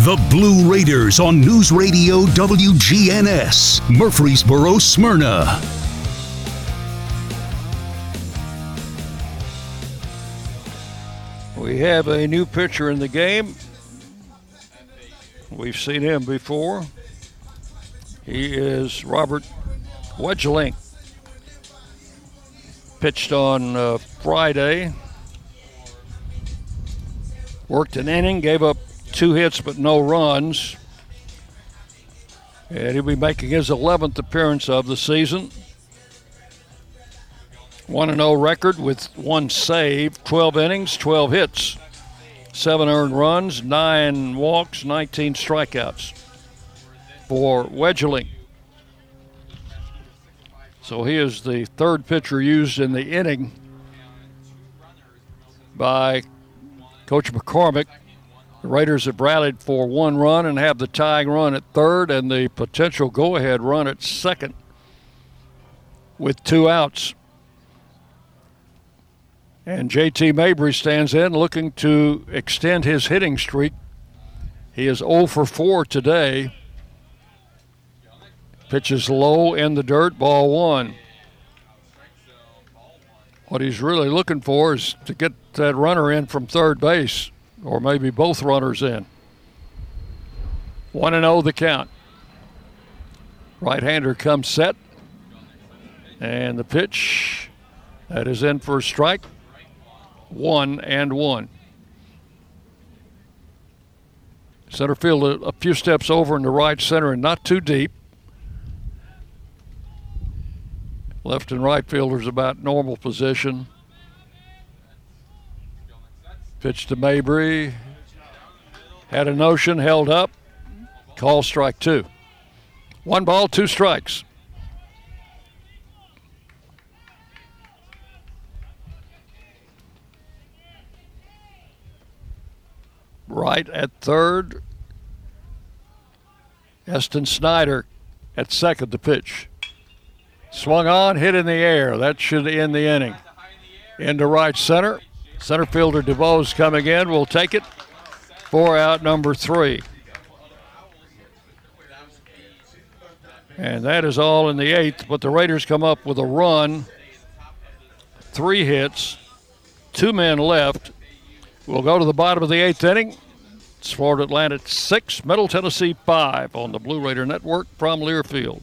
The Blue Raiders on News Radio WGNS, Murfreesboro, Smyrna. We have a new pitcher in the game. We've seen him before. He is Robert Wedgelink. Pitched on uh, Friday. Worked an inning, gave up two hits but no runs. And he'll be making his 11th appearance of the season. 1 0 record with one save, 12 innings, 12 hits, 7 earned runs, 9 walks, 19 strikeouts for Wedgeling. So he is the third pitcher used in the inning by Coach McCormack. The Raiders have rallied for one run and have the tying run at third and the potential go ahead run at second with two outs. And JT Mabry stands in looking to extend his hitting streak. He is 0 for 4 today. Pitches low in the dirt, ball one. What he's really looking for is to get that runner in from third base, or maybe both runners in. 1 0 the count. Right hander comes set. And the pitch that is in for a strike one and one. Center field a, a, few steps over in the right center and not too deep. Left and right fielders about normal position. Pitch to Mabry. Had a notion, held up. Call strike two. One ball, two strikes. right at third. Eston Snyder at second to pitch. Swung on, hit in the air. That should end the inning. Into right center. Center fielder DeBose coming in. We'll take it. Four out, number three. And that is all in the eighth, but the Raiders come up with a run, three hits, two men left. We'll go to the bottom of the eighth inning. It's Florida Atlantic 6, Middle Tennessee 5 on the Blue Raider Network from Learfield.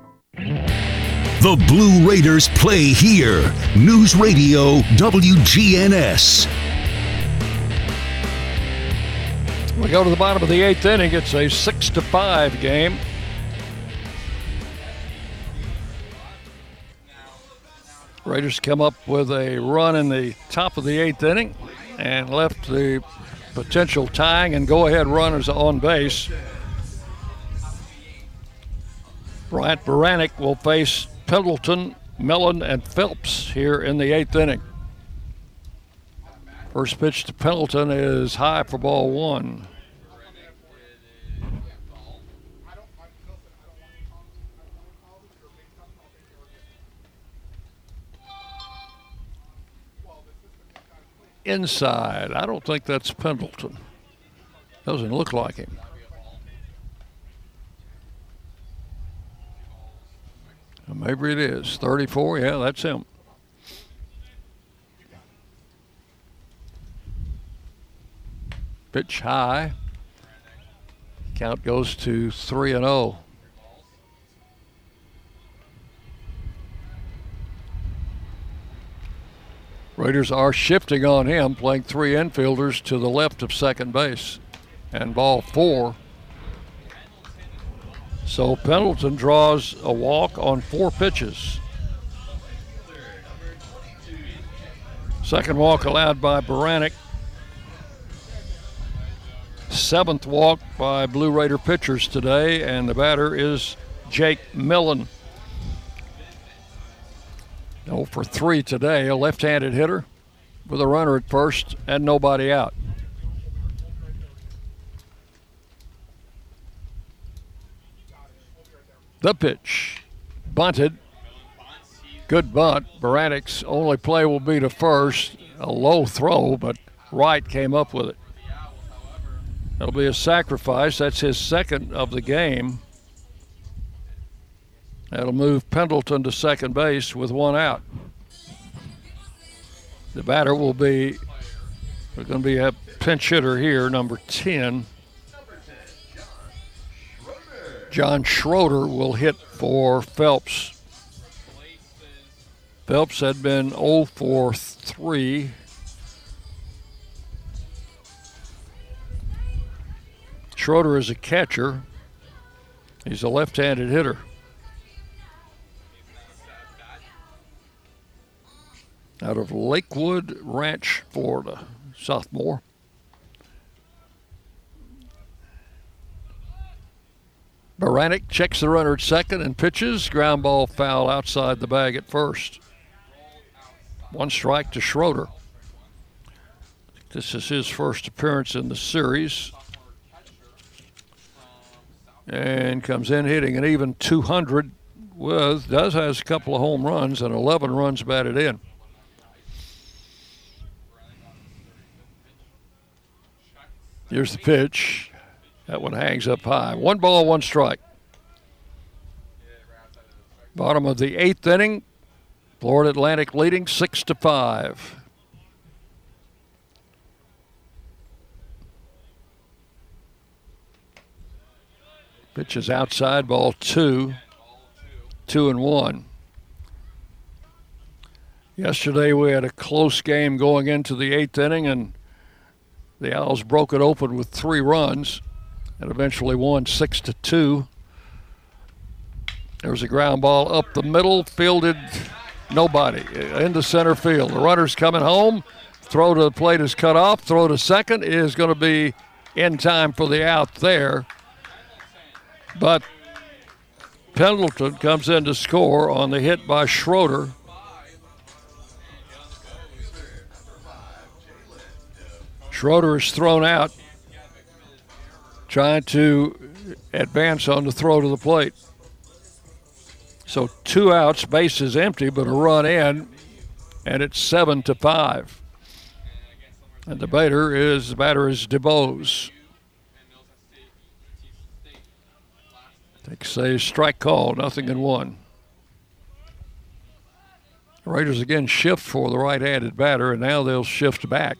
The Blue Raiders play here. News Radio WGNS. We go to the bottom of the eighth inning. It's a six to five game. Raiders come up with a run in the top of the eighth inning and left the potential tying and go ahead runners on base. Bryant Beranek will face Pendleton, Mellon, and Phelps here in the eighth inning. First pitch to Pendleton is high for ball one. Inside. I don't think that's Pendleton. Doesn't look like him. Maybe it is. 34, yeah, that's him. Pitch high. Count goes to 3 and 0. Raiders are shifting on him, playing three infielders to the left of second base. And ball four. So Pendleton draws a walk on four pitches. Second walk allowed by Beranek. Seventh walk by Blue Raider pitchers today, and the batter is Jake Millen. 0 for 3 today, a left handed hitter with a runner at first and nobody out. The pitch. Bunted. Good bunt. Beranek's only play will be to first. A low throw, but Wright came up with it. It'll be a sacrifice. That's his second of the game. That'll move Pendleton to second base with one out. The batter will be, there's going to be a pinch hitter here, number 10. John Schroeder will hit for Phelps. Phelps had been 0 for 3. Schroeder is a catcher. He's a left handed hitter. Out of Lakewood Ranch, Florida, sophomore. Beranek checks the runner at second and pitches. Ground ball foul outside the bag at first. One strike to Schroeder. This is his first appearance in the series. And comes in hitting an even 200 with, does has a couple of home runs and 11 runs batted in. Here's the pitch. That one hangs up high. One ball, one strike. Bottom of the eighth inning. Florida Atlantic leading six to five. Pitch is outside, ball two, two and one. Yesterday we had a close game going into the eighth inning, and the Owls broke it open with three runs and eventually won six to two. There was a ground ball up the middle, fielded nobody into center field. The runner's coming home. Throw to the plate is cut off. Throw to second is going to be in time for the out there. But Pendleton comes in to score on the hit by Schroeder. Schroeder is thrown out, trying to advance on the throw to the plate. So two outs, base is empty, but a run in, and it's seven to five. And the batter is the batter is DeBose. Takes a strike call, nothing in one. The Raiders again shift for the right-handed batter, and now they'll shift back.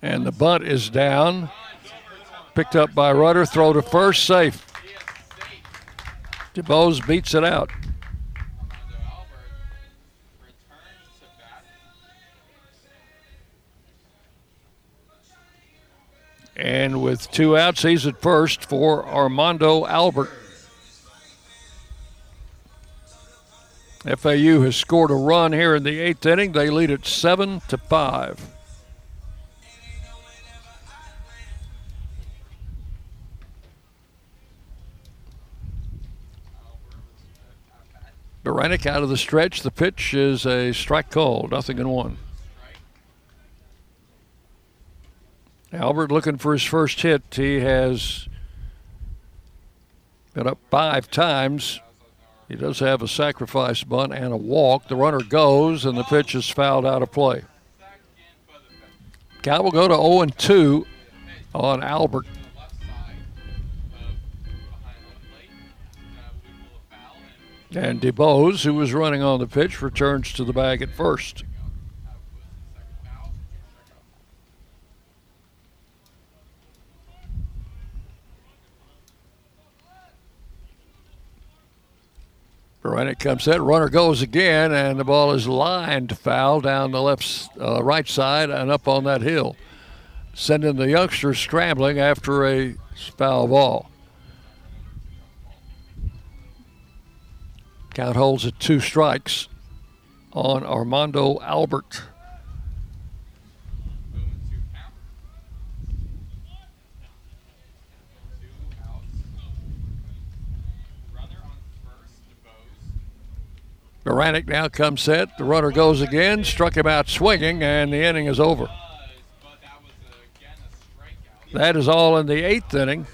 And the bunt is down. Picked up by Rudder. Throw to first. Safe. DeBose beats it out. And with two outs, he's at first for Armando Albert. FAU has scored a run here in the eighth inning. They lead it seven to five. Beranek out of the stretch. The pitch is a strike call, nothing in one. Albert looking for his first hit. He has been up five times. He does have a sacrifice bunt and a walk. The runner goes, and the pitch is fouled out of play. Cal will go to 0 2 on Albert. And DeBose, who was running on the pitch, returns to the bag at first. Beranek comes set, runner goes again, and the ball is lined foul down the left, uh, right side and up on that hill, sending the youngster scrambling after a foul ball. Count holds at two strikes on Armando Albert. Beranek now comes set. The runner goes again, struck him out swinging, and the inning is over. That is all in the eighth inning.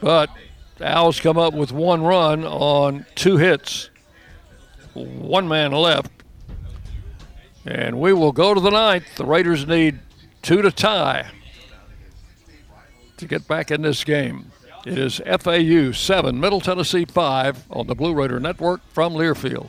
But the Owls come up with one run on two hits. One man left. And we will go to the ninth. The Raiders need two to tie to get back in this game. It is FAU 7, Middle Tennessee 5 on the Blue Raider Network from Learfield.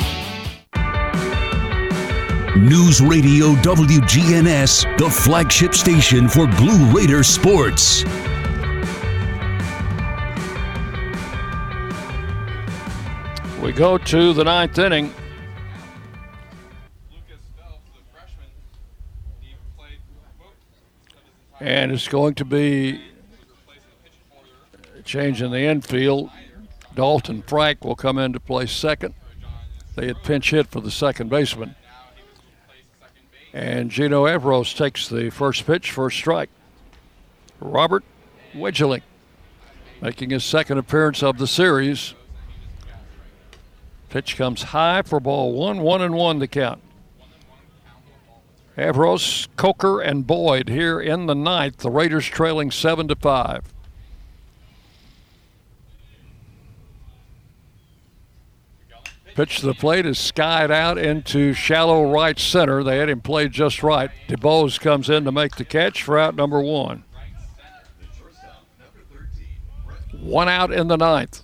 News Radio WGNS, the flagship station for Blue Raider sports. We go to the ninth inning. And it's going to be a change in the infield. Dalton Frank will come in to play second. They had pinch hit for the second baseman. And Gino Evros takes the first pitch, first strike. Robert Wedgeling making his second appearance of the series. Pitch comes high for ball one, one and one to count. Evros, Coker, and Boyd here in the ninth. The Raiders trailing seven to five. Pitch to the plate is skied out into shallow right center. They had him played just right. DeBose comes in to make the catch for out number one. One out in the ninth.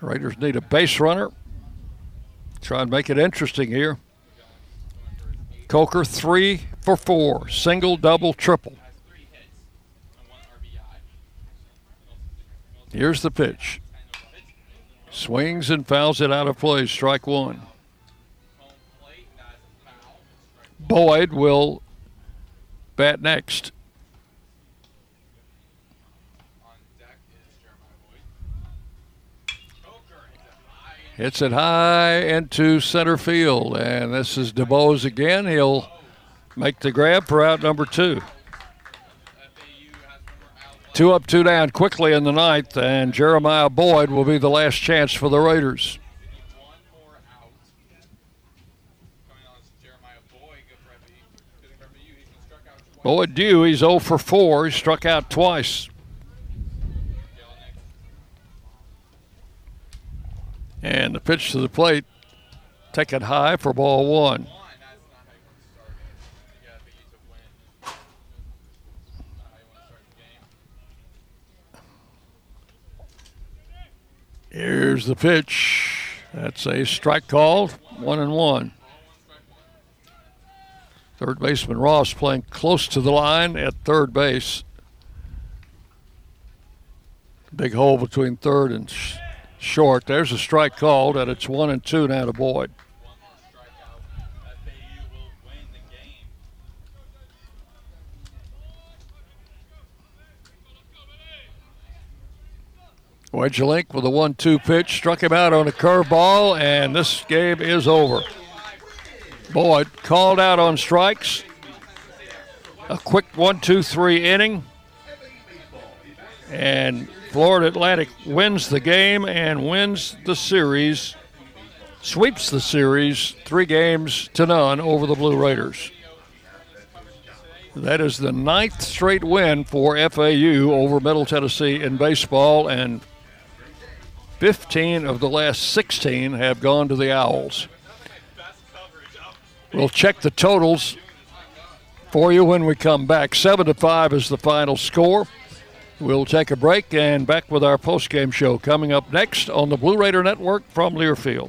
Raiders need a base runner. Try and make it interesting here. Coker three for four, single, double, triple. Here's the pitch. Swings and fouls it out of play. Strike one. Boyd will bat next. Hits it high into center field, and this is DeBose again. He'll make the grab for out number two. Two up, two down quickly in the ninth, and Jeremiah Boyd will be the last chance for the Raiders. Boyd Dew, he's 0 for 4. He struck out twice. And the pitch to the plate, take it high for ball one. Here's the pitch. That's a strike call. one and one. Third baseman Ross playing close to the line at third base. Big hole between third and sh- short. There's a strike called, and it's one and two now to Boyd. Wedgelink with a 1 2 pitch, struck him out on a curveball, and this game is over. Boyd called out on strikes. A quick 1 2 3 inning. And Florida Atlantic wins the game and wins the series, sweeps the series three games to none over the Blue Raiders. That is the ninth straight win for FAU over Middle Tennessee in baseball, and 15 of the last 16 have gone to the Owls. We'll check the totals for you when we come back. 7 to 5 is the final score. We'll take a break and back with our post-game show coming up next on the Blue Raider Network from Learfield.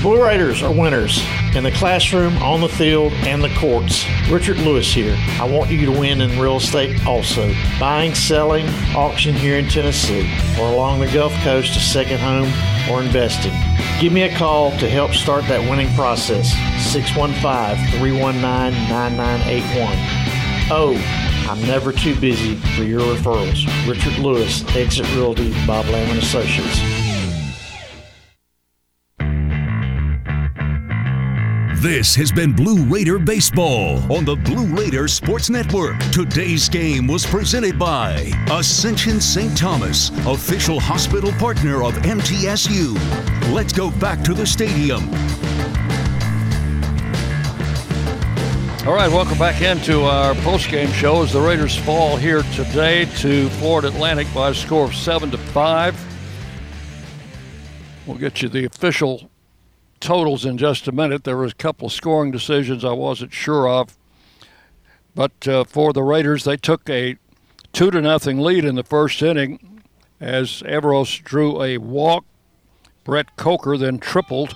The Blue Raiders are winners in the classroom, on the field, and the courts. Richard Lewis here. I want you to win in real estate also. Buying, selling, auction here in Tennessee, or along the Gulf Coast, a second home, or investing. Give me a call to help start that winning process. 615 319 9981. Oh, I'm never too busy for your referrals. Richard Lewis, Exit Realty, Bob Lamb and Associates. This has been Blue Raider Baseball on the Blue Raider Sports Network. Today's game was presented by Ascension St. Thomas, official hospital partner of MTSU. Let's go back to the stadium. All right, welcome back into our post-game show as the Raiders fall here today to Florida Atlantic by a score of seven to five. We'll get you the official totals in just a minute. There was a couple of scoring decisions I wasn't sure of, but uh, for the Raiders, they took a two to nothing lead in the first inning. as Everos drew a walk. Brett Coker then tripled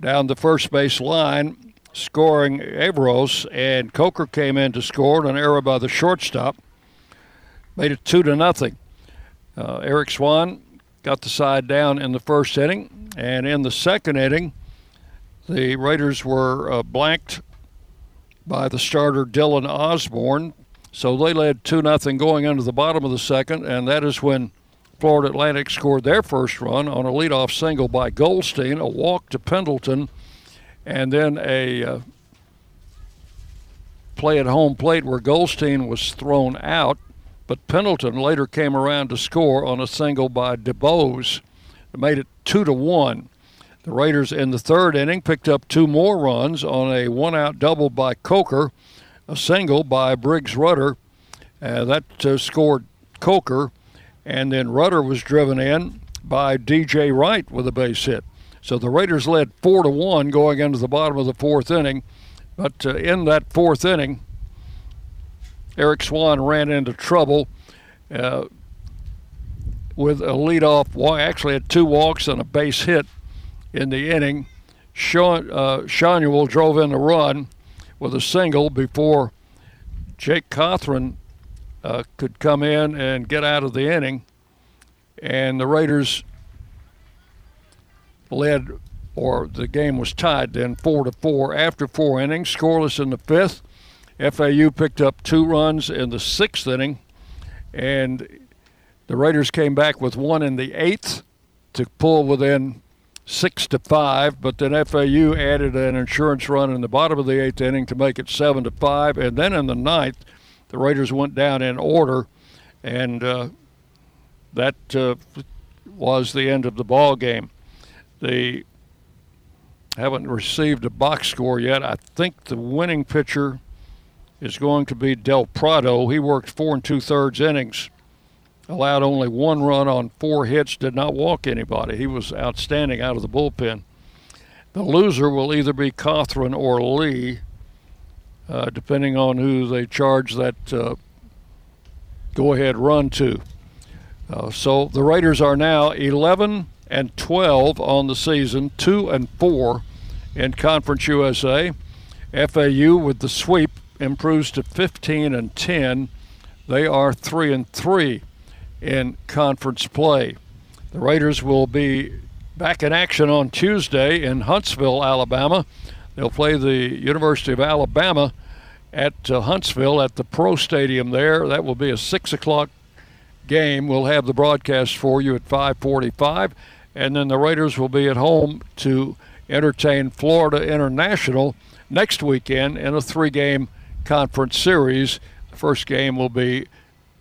down the first base line, scoring Everos, and Coker came in to score an error by the shortstop. Made it two to nothing. Uh, Eric Swan got the side down in the first inning, and in the second inning, the Raiders were uh, blanked by the starter Dylan Osborne, so they led two nothing going into the bottom of the second, and that is when Florida Atlantic scored their first run on a leadoff single by Goldstein, a walk to Pendleton, and then a uh, play at home plate where Goldstein was thrown out, but Pendleton later came around to score on a single by DeBose. It made it two to one. The Raiders in the third inning picked up two more runs on a one-out double by Coker, a single by Briggs Rudder. Uh, that uh, scored Coker and then Rudder was driven in by DJ Wright with a base hit. So the Raiders led four to one going into the bottom of the fourth inning, but uh, in that fourth inning, Eric Swan ran into trouble uh, with a leadoff walk. Actually, had two walks and a base hit in the inning. Sean, uh, drove in the run with a single before Jake Cothran uh, could come in and get out of the inning. And the Raiders led, or the game was tied then, four to four after four innings, scoreless in the fifth. FAU picked up two runs in the sixth inning, and the Raiders came back with one in the eighth to pull within six to five. But then FAU added an insurance run in the bottom of the eighth inning to make it seven to five, and then in the ninth the Raiders went down in order, and uh, that uh, was the end of the ball game. They haven't received a box score yet. I think the winning pitcher is going to be Del Prado. He worked four and two thirds innings, allowed only one run on four hits, did not walk anybody. He was outstanding out of the bullpen. The loser will either be Cothran or Lee uh, depending on who they charge that uh, go ahead run to. Uh, so the Raiders are now 11 and 12 on the season, 2 and 4 in Conference USA. FAU with the sweep improves to 15 and 10. They are 3 and 3 in conference play. The Raiders will be back in action on Tuesday in Huntsville, Alabama. They'll play the University of Alabama at uh, Huntsville at the Pro Stadium there. That will be a six o'clock game. We'll have the broadcast for you at 5:45, and then the Raiders will be at home to entertain Florida International next weekend in a three-game conference series. The first game will be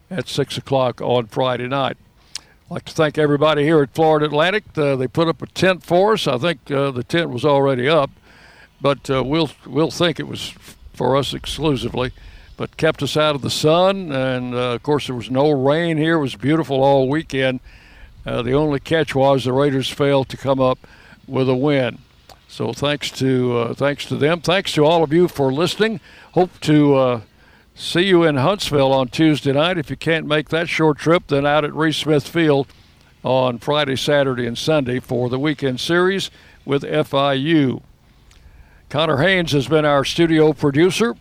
at six o'clock on Friday night. I'd like to thank everybody here at Florida Atlantic. Uh, they put up a tent for us. I think uh, the tent was already up, but uh, we'll we'll think it was for us exclusively, but kept us out of the sun. And uh, of course, there was no rain here. It was beautiful all weekend. Uh, the only catch was the Raiders failed to come up with a win. So thanks to uh, thanks to them. Thanks to all of you for listening. Hope to see you in Huntsville on Tuesday night. If you can't make that short trip, then out at Reese Smith Field on Friday, Saturday, and Sunday for the weekend series with FIU. Connor Haynes has been our studio producer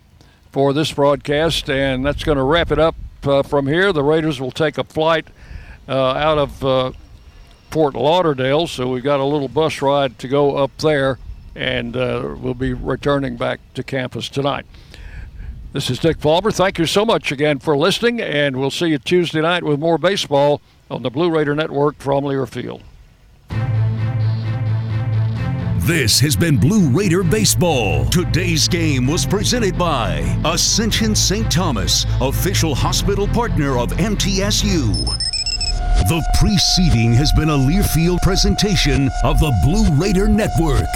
for this broadcast, and that's going to wrap it up uh, from here. The Raiders will take a flight uh, out of uh, Fort Lauderdale, so we've got a little bus ride to go up there, and uh, we'll be returning back to campus tonight. This is Dick Palmer. Thank you so much again for listening, and we'll see you Tuesday night with more baseball on the Blue Raider Network from Learfield. This has been Blue Raider Baseball. Today's game was presented by Ascension St. Thomas, official hospital partner of MTSU. The preceding has been a Learfield presentation of the Blue Raider Network.